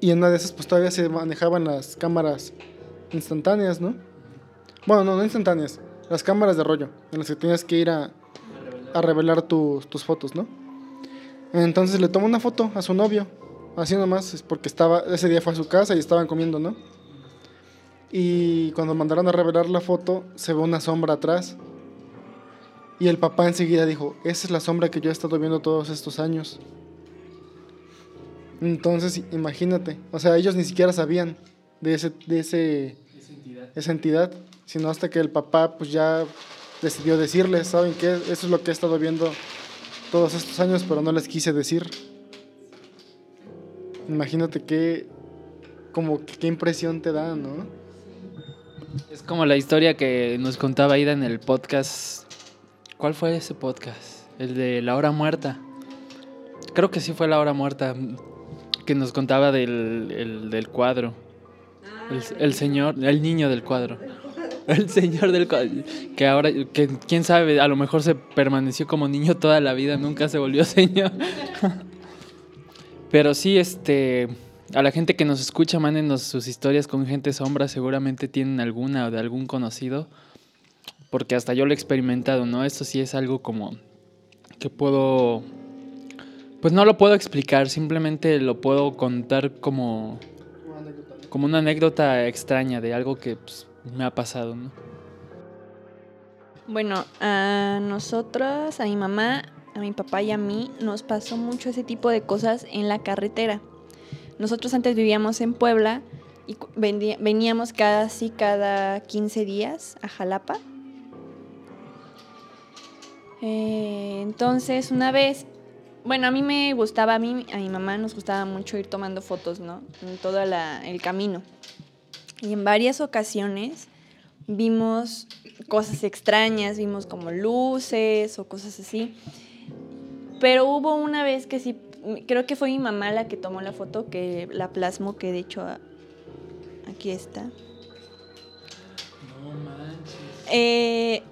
y en una de esas, pues, todavía se manejaban las cámaras instantáneas, ¿no? Bueno, no, no instantáneas, las cámaras de rollo, en las que tenías que ir a, a revelar tus, tus fotos, ¿no? Entonces le tomó una foto a su novio, así nomás, es porque estaba, ese día fue a su casa y estaban comiendo, ¿no? Y cuando mandaron a revelar la foto, se ve una sombra atrás. Y el papá enseguida dijo, esa es la sombra que yo he estado viendo todos estos años. Entonces, imagínate, o sea, ellos ni siquiera sabían de ese, de ese, esa entidad, sino hasta que el papá pues ya decidió decirles, ¿saben qué? Eso es lo que he estado viendo todos estos años, pero no les quise decir. Imagínate qué, como qué impresión te da, ¿no? Es como la historia que nos contaba Ida en el podcast. ¿Cuál fue ese podcast? El de La Hora Muerta. Creo que sí fue La Hora Muerta. Que nos contaba del, el- del cuadro. El, el señor, el niño del cuadro. <laughs> El señor del cuadro. Que ahora, que quién sabe, a lo mejor se permaneció como niño toda la vida, nunca se volvió <laughs> señor. Pero sí, este. A la gente que nos escucha, mándenos sus historias con gente sombra. Seguramente tienen alguna o de algún conocido. Porque hasta yo lo he experimentado, ¿no? Esto sí es algo como. que puedo. Pues no lo puedo explicar, simplemente lo puedo contar como. como una anécdota extraña de algo que pues, me ha pasado, ¿no? Bueno, a nosotras, a mi mamá, a mi papá y a mí nos pasó mucho ese tipo de cosas en la carretera. Nosotros antes vivíamos en Puebla y veníamos casi cada 15 días a Jalapa. Eh, entonces, una vez, bueno, a mí me gustaba, a mí, a mi mamá nos gustaba mucho ir tomando fotos, ¿no? En todo el camino. Y en varias ocasiones vimos cosas extrañas, vimos como luces o cosas así. Pero hubo una vez que sí, creo que fue mi mamá la que tomó la foto, que la plasmó, que de hecho a- aquí está. Eh,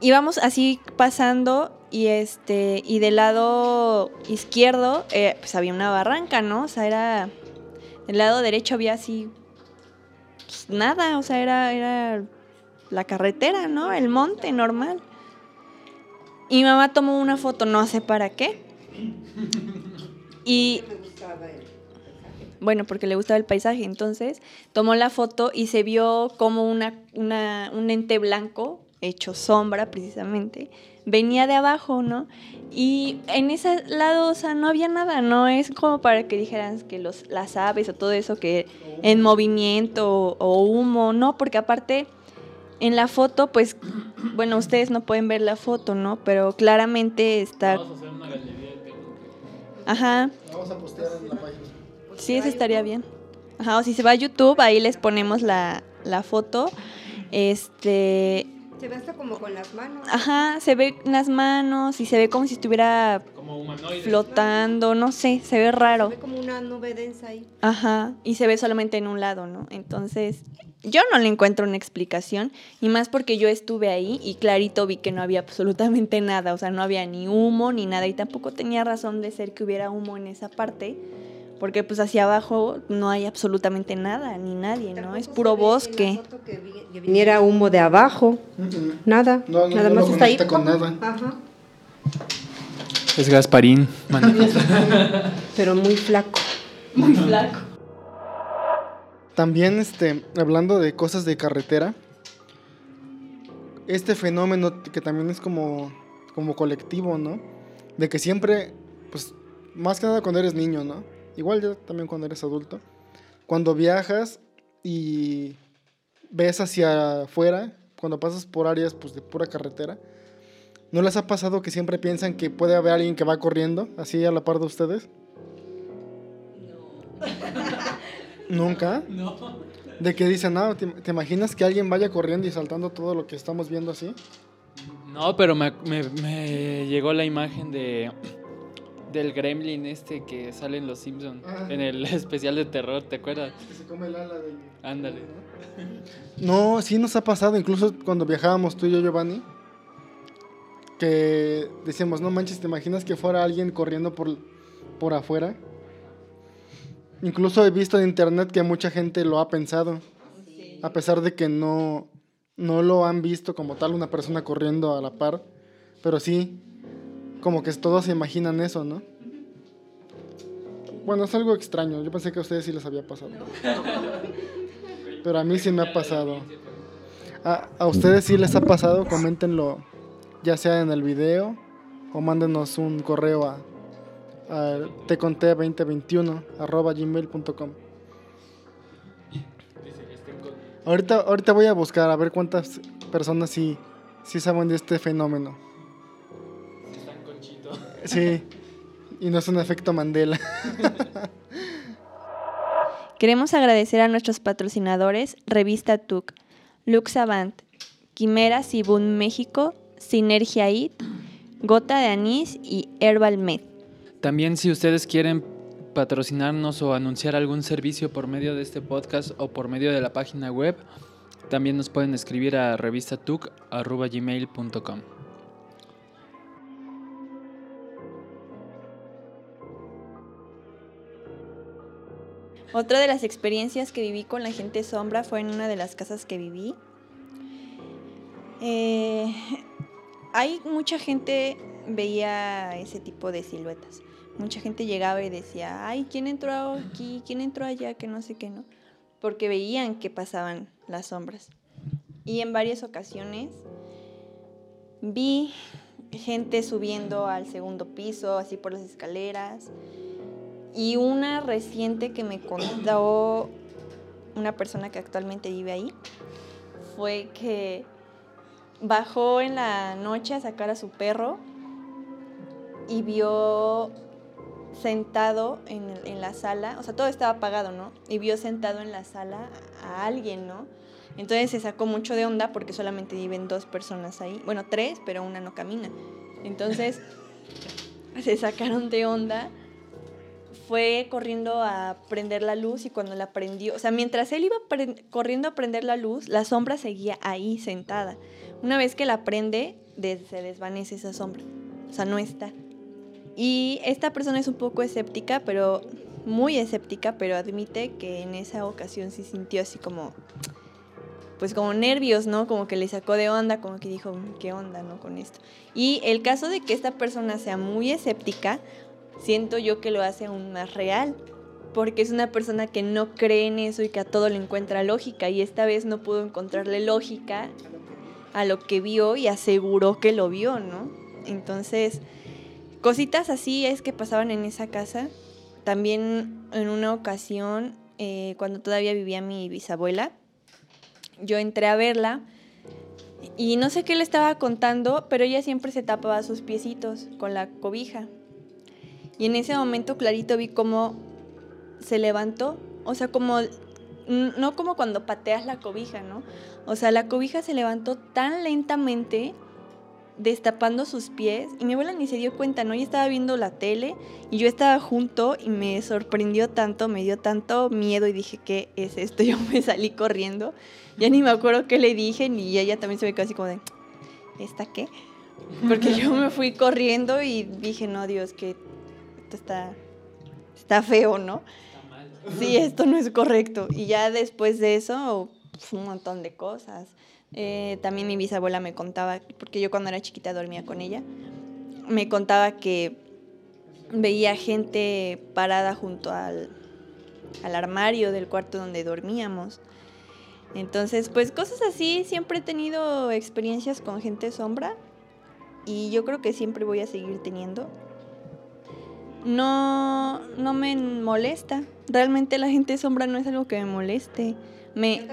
íbamos así pasando y este y del lado izquierdo eh, pues había una barranca, ¿no? O sea, era del lado derecho había así pues, nada, o sea, era era la carretera, ¿no? El monte normal. Y mi mamá tomó una foto, no sé para qué. Y bueno, porque le gustaba el paisaje, entonces tomó la foto y se vio como una, un ente blanco, hecho sombra precisamente, venía de abajo, ¿no? Y en ese lado, o sea, no había nada, no es como para que dijeran que los, las aves o todo eso que en movimiento o humo, no, porque aparte en la foto, pues, bueno, ustedes no pueden ver la foto, ¿no? Pero claramente está... Ajá. Vamos a postear en la página. Sí, eso estaría bien. Ajá, o si se va a YouTube, ahí les ponemos la, la foto. Este, Se ve hasta como con las manos. ajá, se ve las manos y se ve como si estuviera Como humanoide. flotando, no sé, se ve Se raro. ve como una nube densa ahí. Ajá, y se ve solamente en un lado, ¿no? Entonces, yo no le encuentro una explicación, y más porque yo estuve ahí y clarito vi que no había absolutamente nada, o sea, no había ni humo ni nada, y tampoco tenía razón de ser que hubiera humo en esa parte, porque pues hacia abajo no hay absolutamente nada, ni nadie, ¿no? Es puro bosque. Que viniera humo de abajo. Nada. No, no, nada no más lo está ahí. con nada. Ajá. <laughs> Es Gasparín. Pero muy flaco. Muy flaco. También, este, hablando de cosas de carretera, este fenómeno que también es como, como colectivo, ¿no? De que siempre, pues, más que nada cuando eres niño, ¿no? Igual ya también cuando eres adulto, cuando viajas y ves hacia afuera, cuando pasas por áreas, pues, de pura carretera, ¿no les ha pasado que siempre piensan que puede haber alguien que va corriendo, así a la par de ustedes? ¿Nunca? No. De que dicen, no, ¿te, te imaginas que alguien vaya corriendo y saltando todo lo que estamos viendo así? No, pero me, me- me llegó la imagen de, Del gremlin este que sale en Los Simpsons. Ah. En el <laughs> especial de terror, ¿te acuerdas? Que se come el ala del... Ándale. No, sí nos ha pasado, incluso cuando viajábamos tú y yo, Giovanni, que decíamos, no manches, ¿te imaginas que fuera alguien corriendo por, por afuera? Incluso he visto en internet que mucha gente lo ha pensado, a pesar de que no, no lo han visto como tal una persona corriendo a la par, pero sí, como que todos se imaginan eso, ¿no? Bueno, es algo extraño, yo pensé que a ustedes sí les había pasado. Pero a mí sí me ha pasado. ¿A, a ustedes sí les ha pasado? Coméntenlo, ya sea en el video o mándenos un correo a, a teconté2021 arroba gmail.com. Ahorita, ahorita voy a buscar a ver cuántas personas sí, sí saben de este fenómeno. Sí, y no es un efecto Mandela. Queremos agradecer a nuestros patrocinadores Revista TUC, Lux Avant, Quimera Sibun México, Sinergia IT, Gota de Anís y Herbal Med. También si ustedes quieren patrocinarnos o anunciar algún servicio por medio de este podcast o por medio de la página web, también nos pueden escribir a revistatuc.gmail.com. Otra de las experiencias que viví con la gente sombra fue en una de las casas que viví. Eh, hay mucha gente veía ese tipo de siluetas. Mucha gente llegaba y decía, ay, ¿quién entró aquí? ¿Quién entró allá? Que no sé qué, ¿no? Porque veían que pasaban las sombras. Y en varias ocasiones vi gente subiendo al segundo piso, así por las escaleras. Y una reciente que me contó una persona que actualmente vive ahí fue que bajó en la noche a sacar a su perro y vio sentado en, en la sala, o sea, todo estaba apagado, ¿no? Y vio sentado en la sala a alguien, ¿no? Entonces se sacó mucho de onda porque solamente viven dos personas ahí, bueno, tres, pero una no camina. Entonces <laughs> se sacaron de onda fue corriendo a prender la luz y cuando la prendió, o sea, mientras él iba corriendo a prender la luz, la sombra seguía ahí sentada. Una vez que la prende, des- se desvanece esa sombra, o sea, no está. Y esta persona es un poco escéptica, pero muy escéptica, pero admite que en esa ocasión sí sintió así como, pues como nervios, ¿no? Como que le sacó de onda, como que dijo, "Mm, ¿qué onda, no? Con esto. Y el caso de que esta persona sea muy escéptica, siento yo que lo hace aún más real, porque es una persona que no cree en eso y que a todo le encuentra lógica, y esta vez no pudo encontrarle lógica a lo que vio y aseguró que lo vio, ¿no? Entonces, cositas así es que pasaban en esa casa. También en una ocasión, eh, cuando todavía vivía mi bisabuela, yo entré a verla y no sé qué le estaba contando, pero ella siempre se tapaba sus piecitos con la cobija. Y en ese momento clarito vi cómo se levantó, o sea, como no como cuando pateas la cobija, ¿no? O sea, la cobija se levantó tan lentamente destapando sus pies y mi abuela ni se dio cuenta, ¿no? Ella estaba viendo la tele y yo estaba junto y me sorprendió tanto, me dio tanto miedo y dije, ¿qué es esto? <laughs> Yo me salí corriendo, ya ni me acuerdo qué le dije ni ella también se me quedó así como de, ¿esta qué? Porque yo me fui corriendo y dije, no, Dios, que está, está feo, ¿no? Sí, esto no es correcto. Y ya después de eso, pues, un montón de cosas. Eh, también mi bisabuela me contaba, porque yo cuando era chiquita dormía con ella, me contaba que veía gente parada junto al, al armario del cuarto donde dormíamos. Entonces, pues cosas así, siempre he tenido experiencias con gente sombra y yo creo que siempre voy a seguir teniendo. No, no me molesta. Realmente la gente sombra no es algo que me moleste. Me,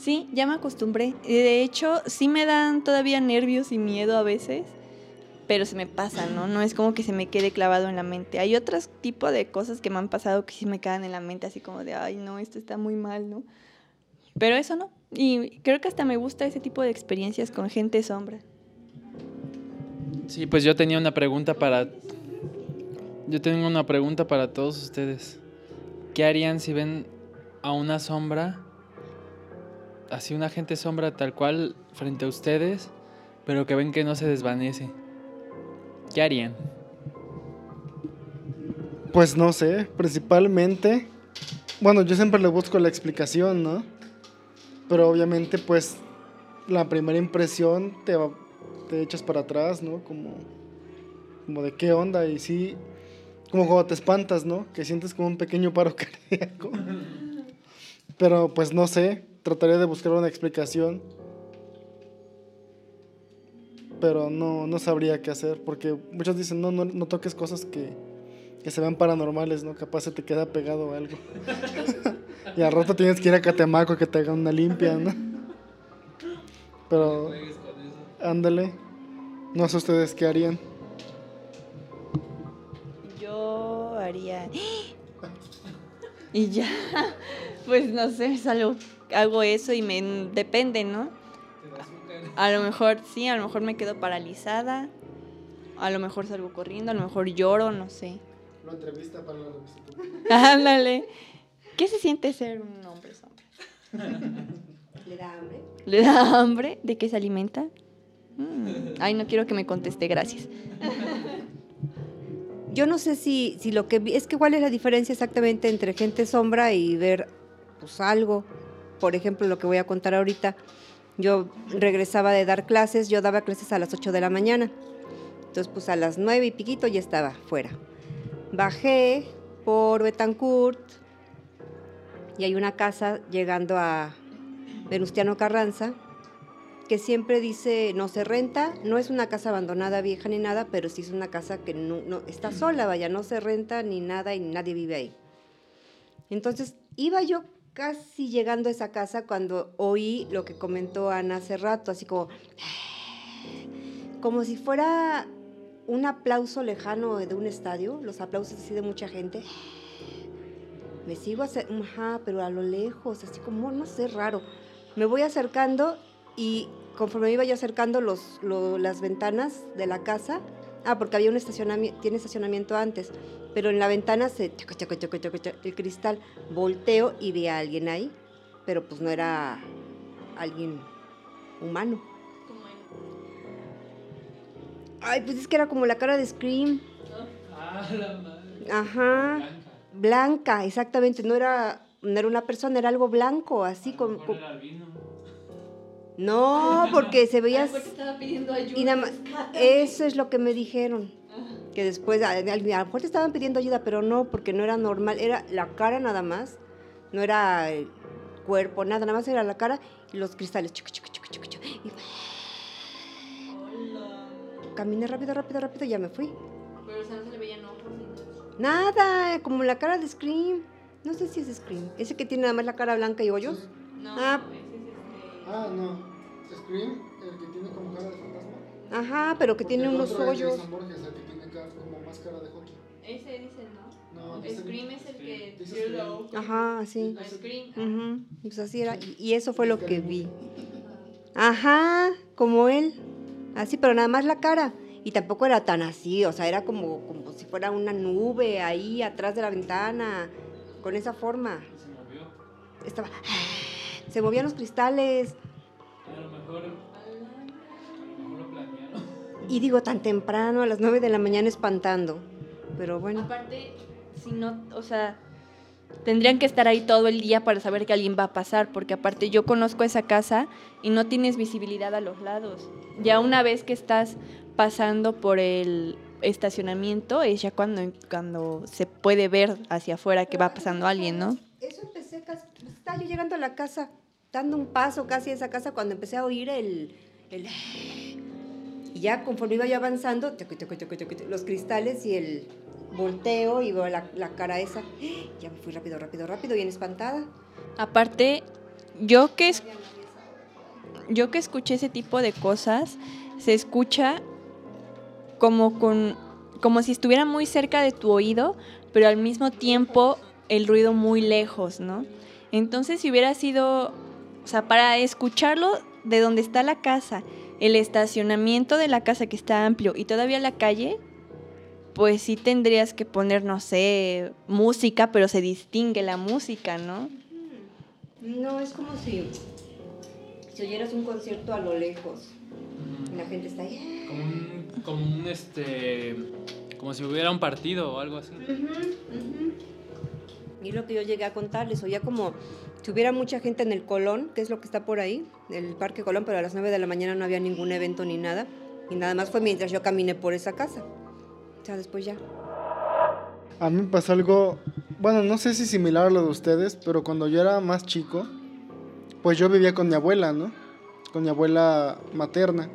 Sí, ya me acostumbré. Y De hecho, sí me dan todavía nervios y miedo a veces, pero se me pasa, ¿no? No es como que se me quede clavado en la mente. Hay otros tipos de cosas que me han pasado que sí me quedan en la mente, así como de, ay, no, esto está muy mal, ¿no? Pero eso no. Y creo que hasta me gusta ese tipo de experiencias con gente sombra. Sí, pues yo tenía una pregunta para Yo tengo una pregunta para todos ustedes. ¿Qué harían si ven a una sombra, así una gente sombra tal cual frente a ustedes, pero que ven que no se desvanece? ¿Qué harían? Pues no sé, principalmente. Bueno, yo siempre le busco la explicación, ¿no? Pero obviamente, pues, la primera impresión te, te echas para atrás, ¿no? Como, como de qué onda y sí, como cuando te espantas, ¿no? Que sientes como un pequeño paro <laughs> cardíaco. Pero pues no sé, trataré de buscar una explicación. Pero no, no sabría qué hacer, porque muchos dicen, no, no, no toques cosas que, que se vean paranormales, ¿no? Capaz se te queda pegado algo. <laughs> y al rato tienes que ir a Catemaco que te hagan una limpia, ¿no? Pero, ándale. No sé ustedes qué harían. Haría. Y ya. Pues no sé, salgo, hago eso y me depende, ¿no? A lo mejor sí, a lo mejor me quedo paralizada. A lo mejor salgo corriendo, a lo mejor lloro, no sé. Una entrevista para la Ándale. ¿Qué se siente ser un hombre sombra? ¿Le da hambre? ¿Le da hambre? ¿De qué se alimenta? Mm. Ay, no quiero que me conteste, gracias. Yo no sé si, si lo que es que cuál es la diferencia exactamente entre gente sombra y ver pues algo. Por ejemplo, lo que voy a contar ahorita. Yo regresaba de dar clases, yo daba clases a las 8 de la mañana. Entonces, pues a las 9 y piquito ya estaba fuera. Bajé por Betancourt y hay una casa llegando a Venustiano Carranza que siempre dice no se renta, no es una casa abandonada vieja ni nada, pero sí es una casa que no, no- está sola, vaya, no se renta ni nada y nadie vive ahí. Entonces iba yo casi llegando a esa casa cuando oí lo que comentó Ana hace rato, así como, como si fuera un aplauso lejano de un estadio, los aplausos así de mucha gente. Me sigo acercando, pero a lo lejos, así como, no sé, raro. Me voy acercando y conforme me iba yo acercando los, lo- las ventanas de la casa, ah, porque había un estacionamiento, tiene estacionamiento antes, pero en la ventana se, chaca, chaca, chaca, chaca, el cristal, volteo y vi a alguien ahí, pero pues no era alguien humano. Ay, pues es que era como la cara de Scream. Ajá. Blanca, exactamente. No era, no era una persona, era algo blanco, así con- No, porque se veía. estaba pidiendo ayuda. Y nada más, eso es lo que me dijeron. Que después, a, a- a lo mejor te estaban pidiendo ayuda, pero no, porque no era normal. Era la cara nada más. No era el cuerpo, nada, nada más era la cara y los cristales. chucu, chucu, chucu, chucu, chucu, y- Caminé rápido, rápido, rápido y ya me fui. Pero o sea, no se le veían ojos ni Nada, como la cara de Scream. No sé si es Scream. Ese que tiene nada más la cara blanca y hoyos. No, Ah. ese es este. Ah, no. Scream, el que tiene como cara de fantasma. Ajá, pero que tiene unos hoyos. Borges, el que tiene como más cara de hockey. Ese dice, ¿no? No, Scream es el que. Ajá, sí. Scream. Ujú, Pues así era. Y, y eso fue lo que vi. Ajá, como él. Así, pero nada más la cara. Y tampoco era tan así, o sea, era como, como si fuera una nube ahí atrás de la ventana, con esa forma. Estaba. Se movían los cristales. Mejor. A lo mejor lo planearon. Y digo, tan temprano, a las 9 de la mañana espantando. Pero bueno. Aparte, si no, o sea, tendrían que estar ahí todo el día para saber que alguien va a pasar, porque aparte yo conozco esa casa y no tienes visibilidad a los lados. Ya una vez que estás pasando por el estacionamiento es ya cuando, cuando se puede ver hacia afuera que va pasando alguien, ¿no? Eso empecé casi. Estaba yo llegando a la casa, dando un paso casi a esa casa cuando empecé a oír el. el y ya conforme iba yo avanzando, los cristales y el volteo y veo la, la cara esa. Ya me fui rápido, rápido, rápido, bien espantada. Aparte, yo que, yo que escuché ese tipo de cosas, se escucha como, con, como si estuviera muy cerca de tu oído, pero al mismo tiempo el ruido muy lejos, ¿no? Entonces, si hubiera sido, o sea, para escucharlo de donde está la casa, el estacionamiento de la casa que está amplio y todavía la calle, pues sí tendrías que poner, no sé, música, pero se distingue la música, ¿no? No, es como si, si oyeras un concierto a lo lejos. Y la gente está ahí. Como un, como un, este, como si hubiera un partido o algo así. Y lo que yo llegué a contarles, oía como si hubiera mucha gente en el Colón, que es lo que está por ahí, el Parque Colón, pero a las 9 de la mañana no había ningún evento ni nada. Y nada más fue mientras yo caminé por esa casa. O sea, después ya. A mí me pasó algo, bueno, no sé si similar a lo de ustedes, pero cuando yo era más chico, pues yo vivía con mi abuela, ¿no? Con mi abuela materna.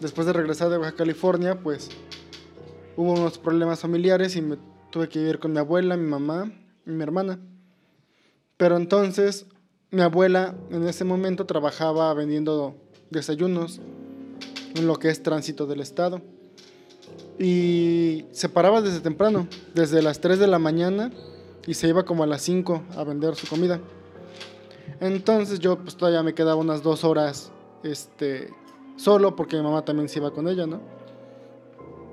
Después de regresar de Baja California, pues hubo unos problemas familiares y me tuve que vivir con mi abuela, mi mamá y mi hermana. Pero entonces mi abuela en ese momento trabajaba vendiendo desayunos en lo que es tránsito del estado. Y se paraba desde temprano, desde las 3 de la mañana y se iba como a las 5 a vender su comida. Entonces yo pues todavía me quedaba unas dos horas este, solo porque mi mamá también se iba con ella, ¿no?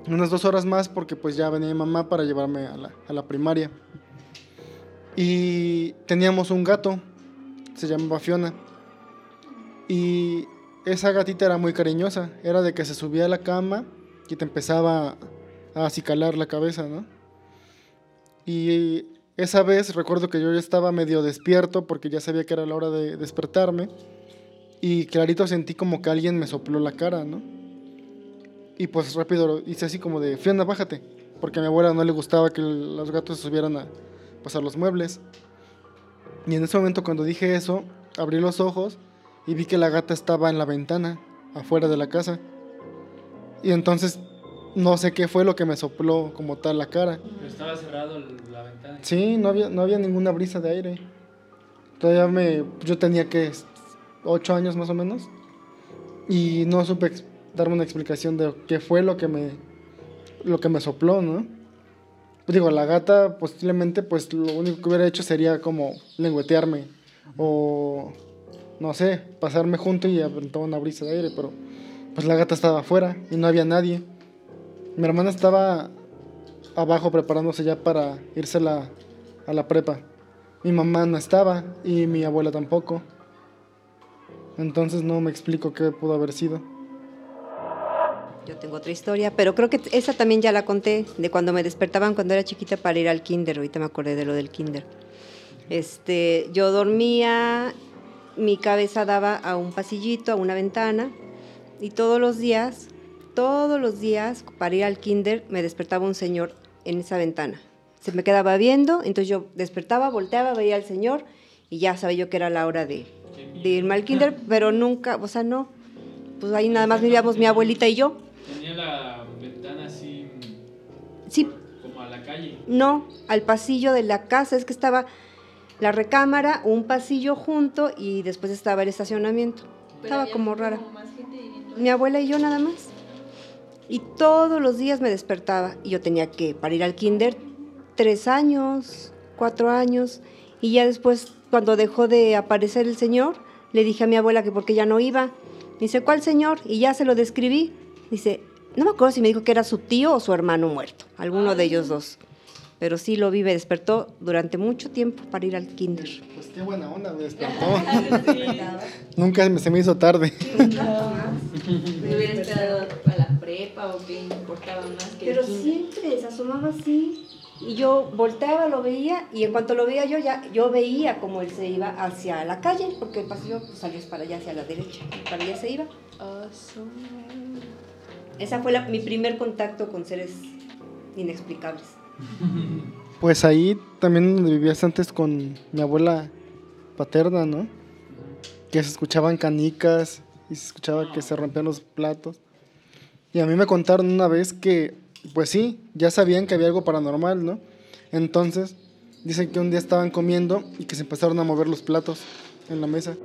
Unas dos horas más porque pues ya venía mi mamá para llevarme a la, a la primaria. Y teníamos un gato, se llamaba Fiona. Y esa gatita era muy cariñosa, era de que se subía a la cama y te empezaba a acicalar la cabeza, ¿no? Y esa vez recuerdo que yo ya estaba medio despierto porque ya sabía que era la hora de despertarme y clarito sentí como que alguien me sopló la cara, ¿no? Y pues rápido hice así como de, Fiona, bájate, porque a mi abuela no le gustaba que los gatos se subieran a, a los muebles. Y en ese momento cuando dije eso, abrí los ojos y vi que la gata estaba en la ventana, afuera de la casa. Y entonces no sé qué fue lo que me sopló como tal la cara. Estaba cerrado la ventana. Sí, no había, no había ninguna brisa de aire. Todavía me. Yo tenía que. ocho años más o menos. Y no supe darme una explicación de qué fue lo que me. lo que me sopló, ¿no? Pues digo, la gata posiblemente, pues lo único que hubiera hecho sería como lengüetearme. O. no sé, pasarme junto y aventar una brisa de aire, pero. Pues la gata estaba afuera y no había nadie. Mi hermana estaba abajo preparándose ya para irse la, a la prepa. Mi mamá no estaba y mi abuela tampoco. Entonces no me explico qué pudo haber sido. Yo tengo otra historia, pero creo que esa también ya la conté, de cuando me despertaban cuando era chiquita para ir al kinder. Ahorita me acordé de lo del kinder. Este, yo dormía, mi cabeza daba a un pasillito, a una ventana, y todos los días, todos los días, para ir al kinder, me despertaba un señor en esa ventana. Se me quedaba viendo, entonces yo despertaba, volteaba, veía al señor, y ya sabía yo que era la hora de, de irme al kinder, pero nunca, o sea, no. Pues ahí nada más vivíamos mi abuelita y yo. Tenía la ventana así Sí, como a la calle. no, al pasillo de la casa, es que estaba la recámara, un pasillo junto y después estaba el estacionamiento. Estaba como rara. Mi abuela y yo nada más. Y todos los días me despertaba y yo tenía que, para ir al kinder, tres años, cuatro años. Y ya después, cuando dejó de aparecer el señor, le dije a mi abuela que porque ya no iba. Dice, ¿cuál señor? Y ya se lo describí. Dice, no me acuerdo si me dijo que era su tío o su hermano muerto, alguno de ellos dos. Pero sí lo vi, me despertó durante mucho tiempo para ir al kinder. Pues qué buena onda me despertó. Nunca me- se me hizo tarde. <laughs> Me hubiera esperado a la prepa o qué importaba más que Pero siempre se asomaba así. Y yo volteaba, lo veía, y en cuanto lo veía yo, ya yo veía como él se iba hacia la calle, porque el pasillo pues, salió para allá, hacia la derecha, para allá se iba. Ese fue mi primer contacto con seres inexplicables. Pues ahí también donde vivías antes con mi abuela paterna, ¿no? Que se escuchaban canicas y se escuchaba que se rompían los platos. Y a mí me contaron una vez que, pues sí, ya sabían que había algo paranormal, ¿no? Entonces, dicen que un día estaban comiendo y que se empezaron a mover los platos en la mesa.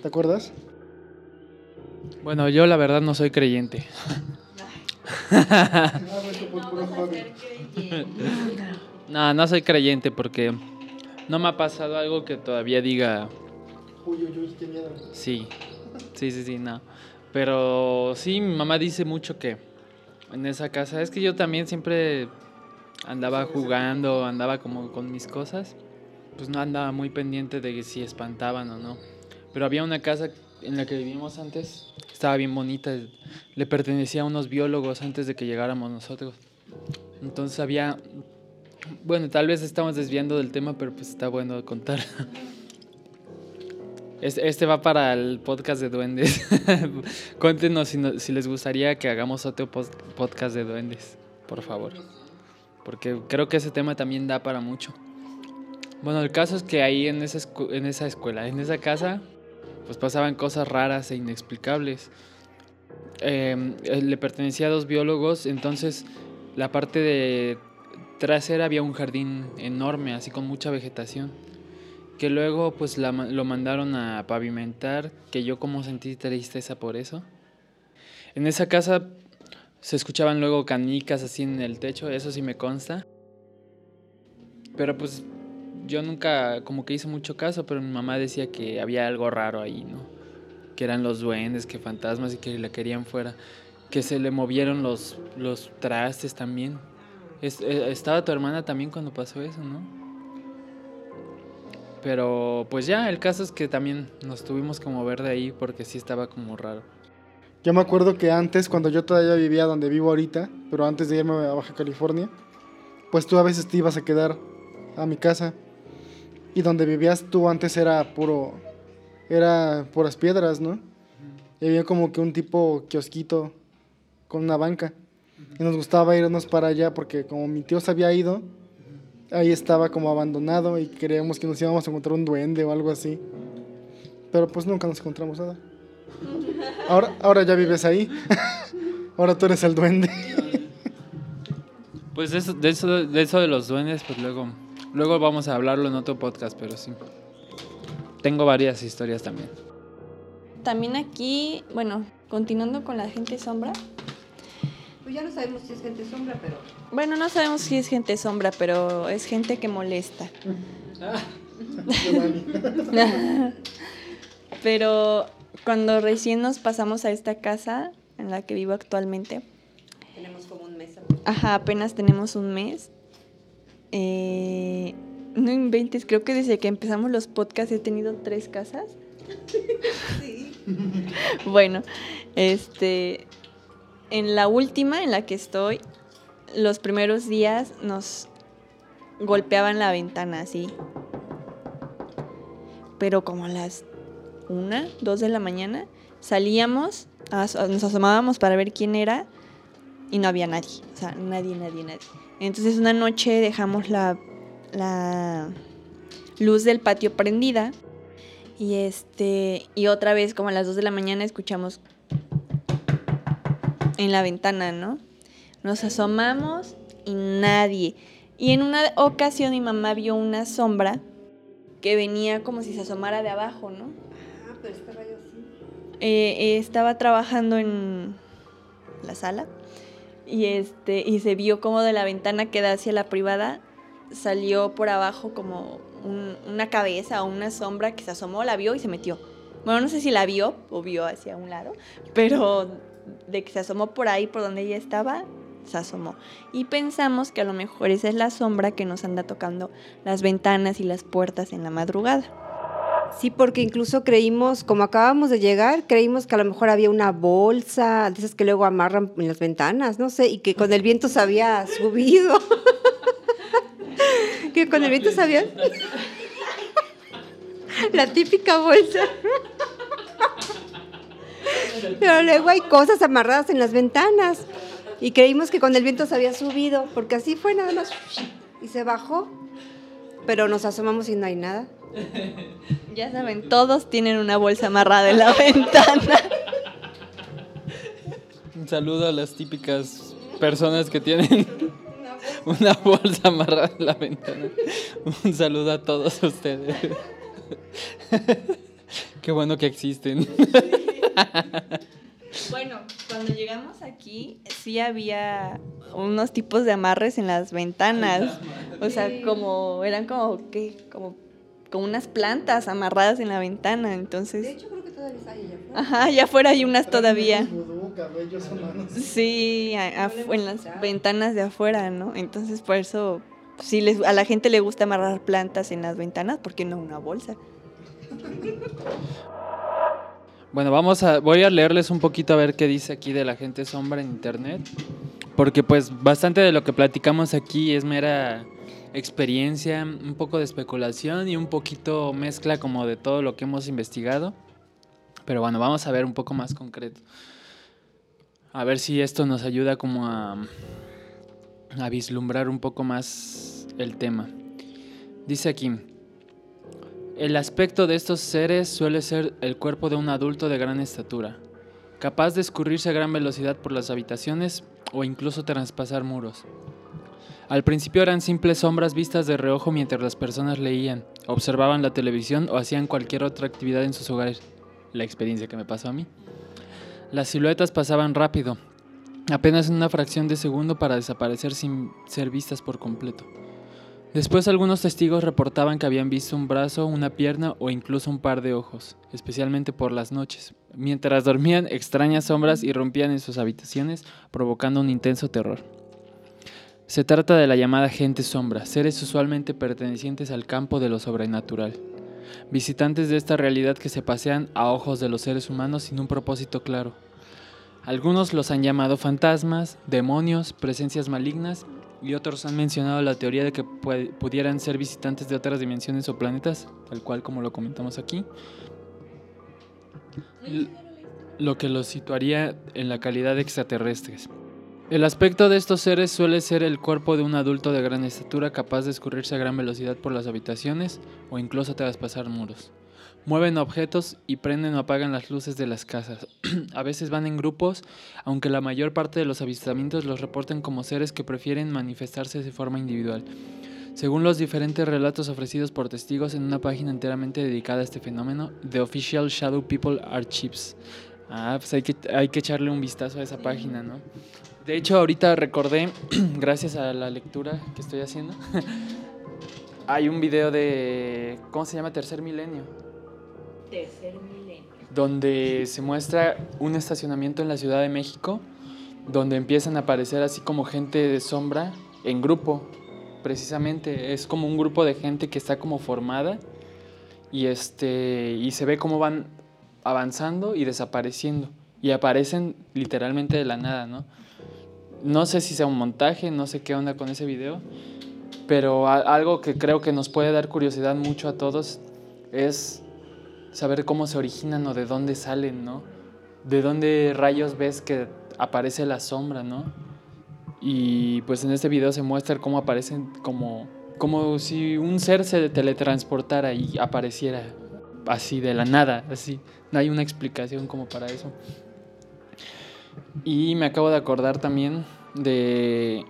¿Te acuerdas? Bueno, yo la verdad no soy creyente. <laughs> No, no soy creyente porque no me ha pasado algo que todavía diga sí. Sí, sí, sí, no. Pero sí, mi mamá dice mucho que en esa casa. Es que yo también siempre andaba jugando, andaba como con mis cosas. Pues no andaba muy pendiente de si espantaban o no. Pero había una casa en la que vivimos antes, estaba bien bonita. Le pertenecía a unos biólogos antes de que llegáramos nosotros. Entonces había... Bueno, tal vez estamos desviando del tema, pero pues está bueno contar. <laughs> Es- Este va para el podcast de duendes. <laughs> Cuéntenos si, no- si les gustaría que hagamos otro podcast de duendes, por favor. Porque creo que ese tema también da para mucho. Bueno, el caso es que ahí en esa, en esa escuela, en esa casa, pues pasaban cosas raras e inexplicables. Eh, eh, le pertenecía a dos biólogos, entonces la parte de trasera había un jardín enorme, así con mucha vegetación que luego pues lo mandaron a pavimentar, que yo como sentí tristeza por eso. En esa casa se escuchaban luego canicas así en el techo, eso sí me consta. Pero pues yo nunca como que hice mucho caso, pero mi mamá decía que había algo raro ahí, ¿no? Que eran los duendes, que fantasmas y que la querían fuera. Que se le movieron los, los trastes también. Eh, estaba tu hermana también cuando pasó eso, ¿no? Pero pues ya, el caso es que también nos tuvimos que mover de ahí porque sí estaba como raro. Yo me acuerdo que antes, cuando yo todavía vivía donde vivo ahorita, pero antes de irme a Baja California, pues tú a veces te ibas a quedar a mi casa. Y donde vivías tú antes era puro. Era puras piedras, ¿no? Y había como que un tipo kiosquito con una banca. Y nos gustaba irnos para allá porque como mi tío se había ido, ahí estaba como abandonado y creíamos que nos íbamos a encontrar un duende o algo así. Pero pues nunca nos encontramos nada. Ahora, ahora ya vives ahí. <laughs> ahora tú eres el duende. Pues de eso, de eso, de eso de los duendes, pues luego, luego vamos a hablarlo en otro podcast, pero sí. Tengo varias historias también. También aquí, bueno, continuando con la gente sombra. Pues ya no sabemos si es gente sombra, pero. Bueno, no sabemos si es gente sombra, pero es gente que molesta. <laughs> pero cuando recién nos pasamos a esta casa en la que vivo actualmente, Tenemos como un mes. Ajá, apenas tenemos un mes. Eh, no inventes, creo que desde que empezamos los podcasts he tenido tres casas. <laughs> bueno, este, en la última en la que estoy, los primeros días nos golpeaban la ventana así. Pero como a las una, dos de la mañana, salíamos, nos asomábamos para ver quién era y no había nadie. O sea, nadie, nadie, nadie. Entonces una noche dejamos la, la luz del patio prendida y este y otra vez como a las 2 de la mañana escuchamos en la ventana, ¿no? Nos asomamos y nadie. Y en una ocasión mi mamá vio una sombra que venía como si se asomara de abajo, ¿no? Ah, pero estaba yo así. eh, eh, estaba trabajando en la sala y este y se vio como de la ventana que da hacia la privada salió por abajo como un- una cabeza o una sombra que se asomó, la vio y se metió. Bueno, no sé si la vio o vio hacia un lado, pero de que se asomó por ahí, por donde ella estaba, se asomó. Y pensamos que a lo mejor esa es la sombra que nos anda tocando las ventanas y las puertas en la madrugada. Sí, porque incluso creímos, como acabamos de llegar, creímos que a lo mejor había una bolsa, de esas que luego amarran en las ventanas, no sé, y que con el viento se había subido. <laughs> que con el viento se había... <laughs> La típica bolsa. <laughs> Pero luego hay cosas amarradas en las ventanas. Y creímos que con el viento se había subido, porque así fue nada más. Y se bajó. Pero nos asomamos y no hay nada. Ya saben, todos tienen una bolsa amarrada en la <laughs> ventana. Un saludo a las típicas personas que tienen <laughs> una bolsa amarrada en la ventana. Un saludo a todos ustedes. <laughs> Qué bueno que existen. Bueno, cuando llegamos aquí, sí había unos tipos de amarres en las ventanas. O sea, como, eran como, ¿qué? Como, como unas plantas amarradas en la ventana. Entonces, hecho, creo que todavía hay allá afuera. ajá, allá afuera hay unas todavía. Vudú, tipo cabellos humanos. Sí, a- a- en las ventanas de afuera, ¿no? Entonces, por eso, si les, a la gente le gusta amarrar plantas en las ventanas, ¿por qué no una bolsa? Bueno, vamos a, voy a leerles un poquito a ver qué dice aquí de la gente sombra en internet. Porque pues bastante de lo que platicamos aquí es mera experiencia, un poco de especulación y un poquito mezcla como de todo lo que hemos investigado. Pero bueno, vamos a ver un poco más concreto. A ver si esto nos ayuda como a, a vislumbrar un poco más el tema. Dice aquí, el aspecto de estos seres suele ser el cuerpo de un adulto de gran estatura, capaz de escurrirse a gran velocidad por las habitaciones o incluso traspasar muros. Al principio eran simples sombras vistas de reojo mientras las personas leían, observaban la televisión o hacían cualquier otra actividad en sus hogares. La experiencia que me pasó a mí. Las siluetas pasaban rápido, apenas en una fracción de segundo para desaparecer sin ser vistas por completo. Después algunos testigos reportaban que habían visto un brazo, una pierna o incluso un par de ojos, especialmente por las noches. Mientras dormían, extrañas sombras irrumpían en sus habitaciones, provocando un intenso terror. Se trata de la llamada gente sombra, seres usualmente pertenecientes al campo de lo sobrenatural. Visitantes de esta realidad que se pasean a ojos de los seres humanos sin un propósito claro. Algunos los han llamado fantasmas, demonios, presencias malignas y otros han mencionado la teoría de que pudieran ser visitantes de otras dimensiones o planetas, tal cual como lo comentamos aquí. Lo que los situaría en la calidad de extraterrestres. El aspecto de estos seres suele ser el cuerpo de un adulto de gran estatura capaz de escurrirse a gran velocidad por las habitaciones o incluso traspasar muros. Mueven objetos y prenden o apagan las luces de las casas. <clears throat> a veces van en grupos, aunque la mayor parte de los avistamientos los reportan como seres que prefieren manifestarse de forma individual. Según los diferentes relatos ofrecidos por testigos en una página enteramente dedicada a este fenómeno, The Official Shadow People Archives. Ah, pues hay que, hay que echarle un vistazo a esa página, ¿no? De hecho, ahorita recordé, <clears throat> gracias a la lectura que estoy haciendo, <laughs> hay un video de, ¿cómo se llama? Tercer Milenio. Tercer milenio. donde se muestra un estacionamiento en la Ciudad de México, donde empiezan a aparecer así como gente de sombra en grupo, precisamente es como un grupo de gente que está como formada y este y se ve cómo van avanzando y desapareciendo y aparecen literalmente de la nada, ¿no? No sé si sea un montaje, no sé qué onda con ese video, pero algo que creo que nos puede dar curiosidad mucho a todos es saber cómo se originan o de dónde salen, ¿no? De dónde rayos ves que aparece la sombra, ¿no? Y pues en este video se muestra cómo aparecen como, como si un ser se teletransportara y apareciera así de la nada, así. No hay una explicación como para eso. Y me acabo de acordar también de...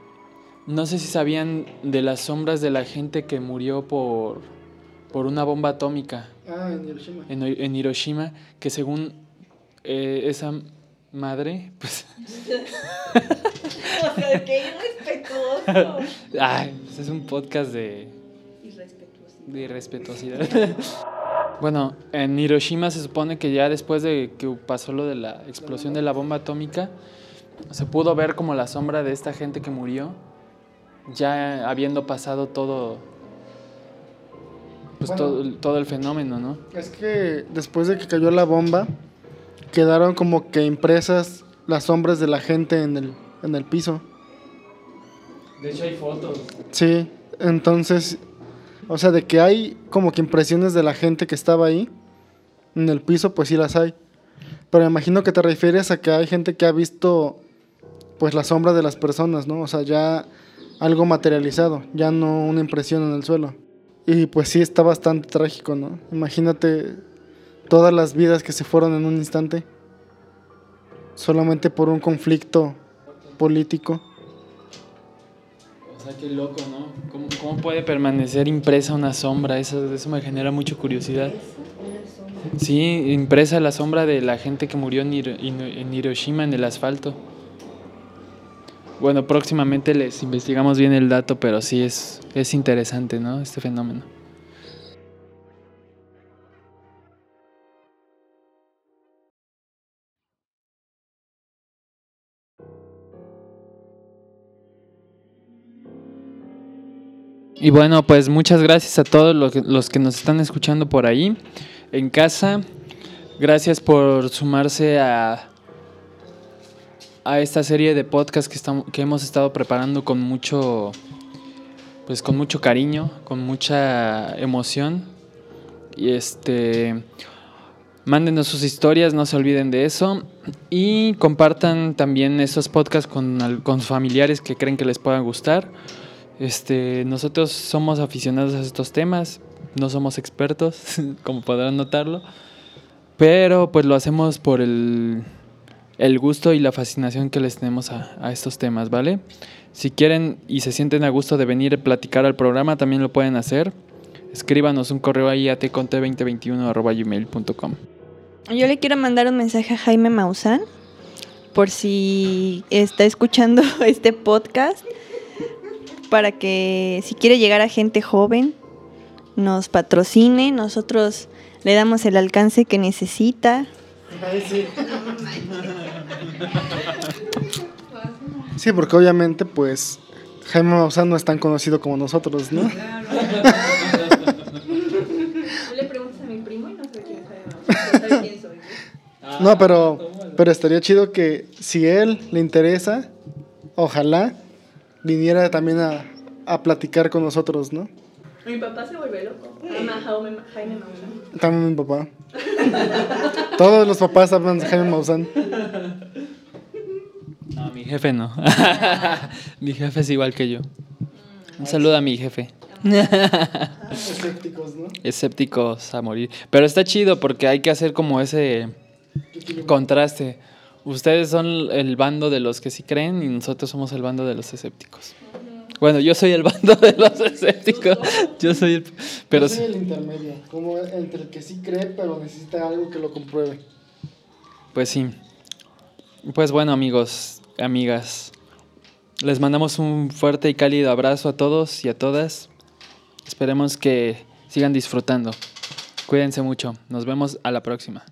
No sé si sabían de las sombras de la gente que murió por, por una bomba atómica Ah, en Hiroshima. en, en Hiroshima, que según eh, esa madre, pues... <laughs> O sea, qué irrespetuoso. <laughs> Ay, pues es un podcast de, Irrespetuoso. de irrespetuosidad. <laughs> bueno, en Hiroshima se supone que ya después de que pasó lo de la explosión de la bomba atómica, se pudo ver como la sombra de esta gente que murió, ya habiendo pasado todo, pues Bueno. todo, todo el fenómeno, ¿no? Es que después de que cayó la bomba, quedaron como que impresas las sombras de la gente en el, en el piso. De hecho hay fotos. Sí, entonces, o sea, de que hay como que impresiones de la gente que estaba ahí en el piso, pues sí las hay. Pero me imagino que te refieres a que hay gente que ha visto pues la sombra de las personas, ¿no? O sea, ya algo materializado, ya no una impresión en el suelo. Y pues sí está bastante trágico, ¿no? Imagínate todas las vidas que se fueron en un instante solamente por un conflicto político. O sea, qué loco, ¿no? ¿Cómo, cómo puede permanecer impresa una sombra? Eso, eso me genera mucha curiosidad. Sí, impresa la sombra de la gente que murió en, en Hiroshima en el asfalto. Bueno, próximamente les investigamos bien el dato, pero sí es, es interesante, ¿no? Este fenómeno. Y bueno, pues muchas gracias a todos los que, nos están escuchando por ahí, en casa. Gracias por sumarse a, a esta serie de podcasts que, estamos, que hemos estado preparando con mucho, pues con mucho cariño, con mucha emoción. Y este, mándenos sus historias, no se olviden de eso. Y compartan también esos podcasts con, con familiares que creen que les puedan gustar. Este, nosotros somos aficionados a estos temas, no somos expertos, <laughs> como podrán notarlo, pero pues lo hacemos por el, el gusto y la fascinación que les tenemos a, a estos temas, ¿vale? Si quieren y se sienten a gusto de venir a platicar al programa, también lo pueden hacer. Escríbanos un correo ahí a tconte2021.gmail.com. Yo le quiero mandar un mensaje a Jaime Maussan por si está escuchando <laughs> este podcast para que si quiere llegar a gente joven nos patrocine, nosotros le damos el alcance que necesita. Sí, porque obviamente, pues, Jaime Maussan no es tan conocido como nosotros, ¿no? le preguntas a mi primo y no sé quién es Jaime quién soy. No, pero, pero estaría chido que si él le interesa, ojalá viniera también a, a platicar con nosotros, ¿no? Mi papá se vuelve loco. Ama Jaime Maussan. También mi papá. Todos los papás hablan de Jaime Maussan. No, mi jefe no. <laughs> mi jefe es igual que yo. Un saludo a mi jefe. Escépticos, ¿no? Escépticos a morir. Pero está chido porque hay que hacer como ese contraste. Ustedes son el bando de los que sí creen y nosotros somos el bando de los escépticos. Bueno, yo soy el bando de los escépticos. <laughs> Yo soy el... Pero Yo soy el intermedio, como entre el que sí cree, pero necesita algo que lo compruebe. Pues sí. Pues bueno, amigos, amigas. Les mandamos un fuerte y cálido abrazo a todos y a todas. Esperemos que sigan disfrutando. Cuídense mucho. Nos vemos a la próxima.